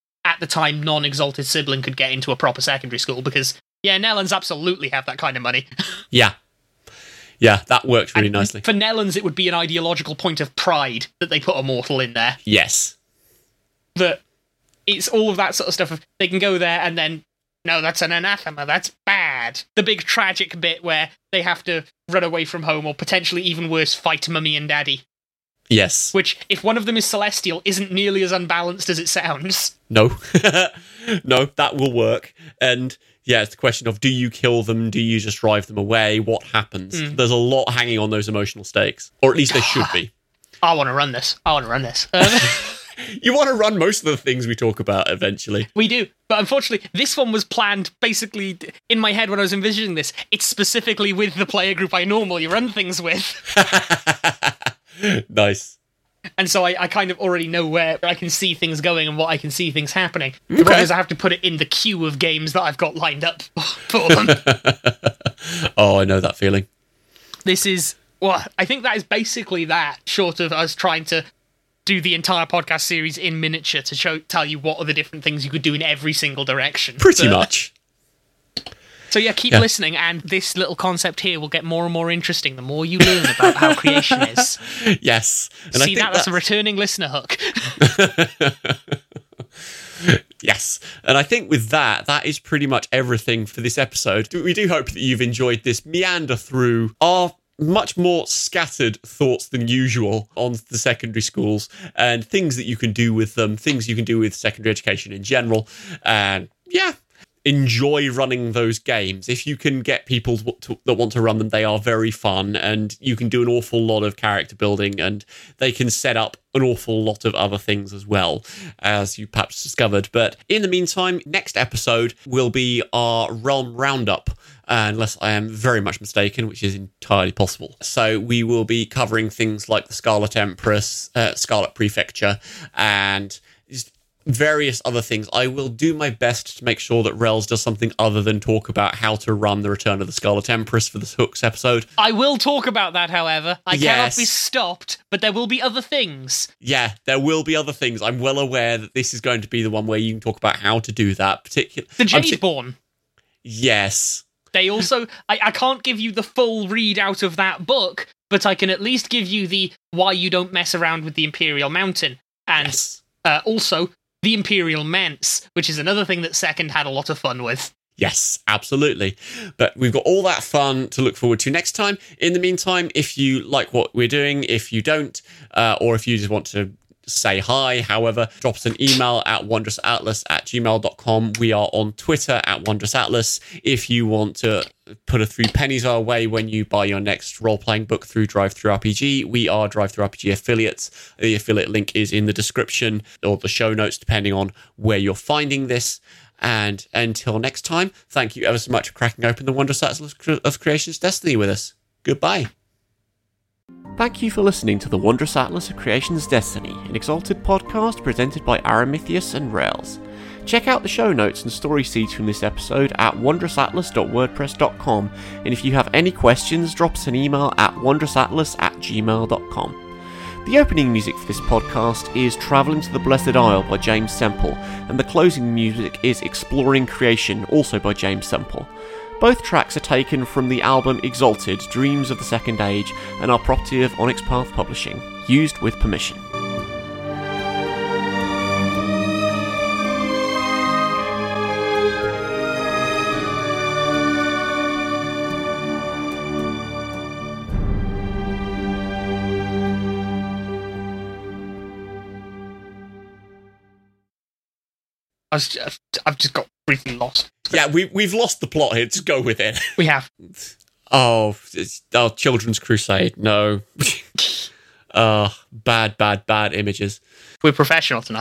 the time non-exalted sibling could get into a proper secondary school because yeah, Nellens absolutely have that kind of money. <laughs> Yeah. Yeah, that works really And nicely. For Nellens, it would be an ideological point of pride that they put a mortal in there. Yes. That it's all of that sort of stuff. Of, they can go there and then, no, that's an anathema. That's bad. The big tragic bit where they have to run away from home, or potentially even worse, fight mummy and daddy. Yes. Which, if one of them is celestial, isn't nearly as unbalanced as it sounds. No. <laughs> no, that will work. And yeah, it's the question of do you kill them? Do you just drive them away? What happens? Hmm. There's a lot hanging on those emotional stakes. Or at least there should be. <sighs> I want to run this. I want to run this. Um, <laughs> you want to run most of the things we talk about eventually. We do. But unfortunately, this one was planned basically in my head when I was envisioning this. It's specifically with the player group I normally run things with. <laughs> <laughs> nice. And so I, I kind of already know where I can see things going and what I can see things happening. The problem Okay. is I have to put it in the queue of games that I've got lined up <laughs> for them. <laughs> oh, I know that feeling. this is well i think that is basically that short of us trying to do the entire podcast series in miniature to show tell you what are the different things you could do in every single direction Pretty So- much. So yeah keep Yeah. listening and this little concept here will get more and more interesting the more you learn about how creation is <laughs> Yes. And I see think that that's a returning listener hook <laughs> Yes. And I think with that, that is pretty much everything for this episode. We do hope that you've enjoyed this meander through our much more scattered thoughts than usual on the secondary schools and things that you can do with them, things you can do with secondary education in general. And yeah, enjoy running those games. If you can get people to, that want to run them, they are very fun and you can do an awful lot of character building and they can set up an awful lot of other things as well, as you perhaps discovered. But in the meantime, next episode will be our Realm Roundup. Unless I am very much mistaken, which is entirely possible. So, we will be covering things like the Scarlet Empress, uh, Scarlet Prefecture, and various other things. I will do my best to make sure that Raelz does something other than talk about how to run the Return of the Scarlet Empress for this Hooks episode. i will talk about that however i cannot be stopped but there will be other things Yeah, there will be other things. I'm well aware that this is going to be the one where you can talk about how to do that. Particular the I'm si- yes. They also, I, I can't give you the full read out of that book, but I can at least give you the why you don't mess around with the Imperial Mountain, and Yes. uh, also the Imperial Manse, which is another thing that Second had a lot of fun with. Yes, absolutely. But we've got all that fun to look forward to next time. In the meantime, if you like what we're doing, if you don't, uh, or if you just want to say hi, however, drop us an email at wondrousatlas at gmail.com. We are on Twitter at wondrousatlas. If you want to put a three pennies our way when you buy your next role playing book through DrivethruRPG, we are DrivethruRPG affiliates. The affiliate link is in the description or the show notes, depending on where you're finding this. And until next time, thank you ever so much for cracking open the wondrous atlas of creation's destiny with us. Goodbye. Thank you for listening to the Wondrous Atlas of Creation's Destiny, an exalted podcast presented by Aramithius and Raelz. Check out the show notes and story seeds from this episode at wondrousatlas.wordpress.com, and if you have any questions, drop us an email at wondrousatlas at gmail.com. The opening music for this podcast is Travelling to the Blessed Isle by James Semple, and the closing music is Exploring Creation, also by James Semple. Both tracks are taken from the album Exalted Dreams of the Second Age and are property of Onyx Path Publishing, used with permission. I I've just got briefly lost. Yeah, we, we've lost the plot here. Just go with it. <laughs> We have. Oh, it's, oh Children's Crusade. No. oh, <laughs> bad, bad, bad images. We're professional tonight.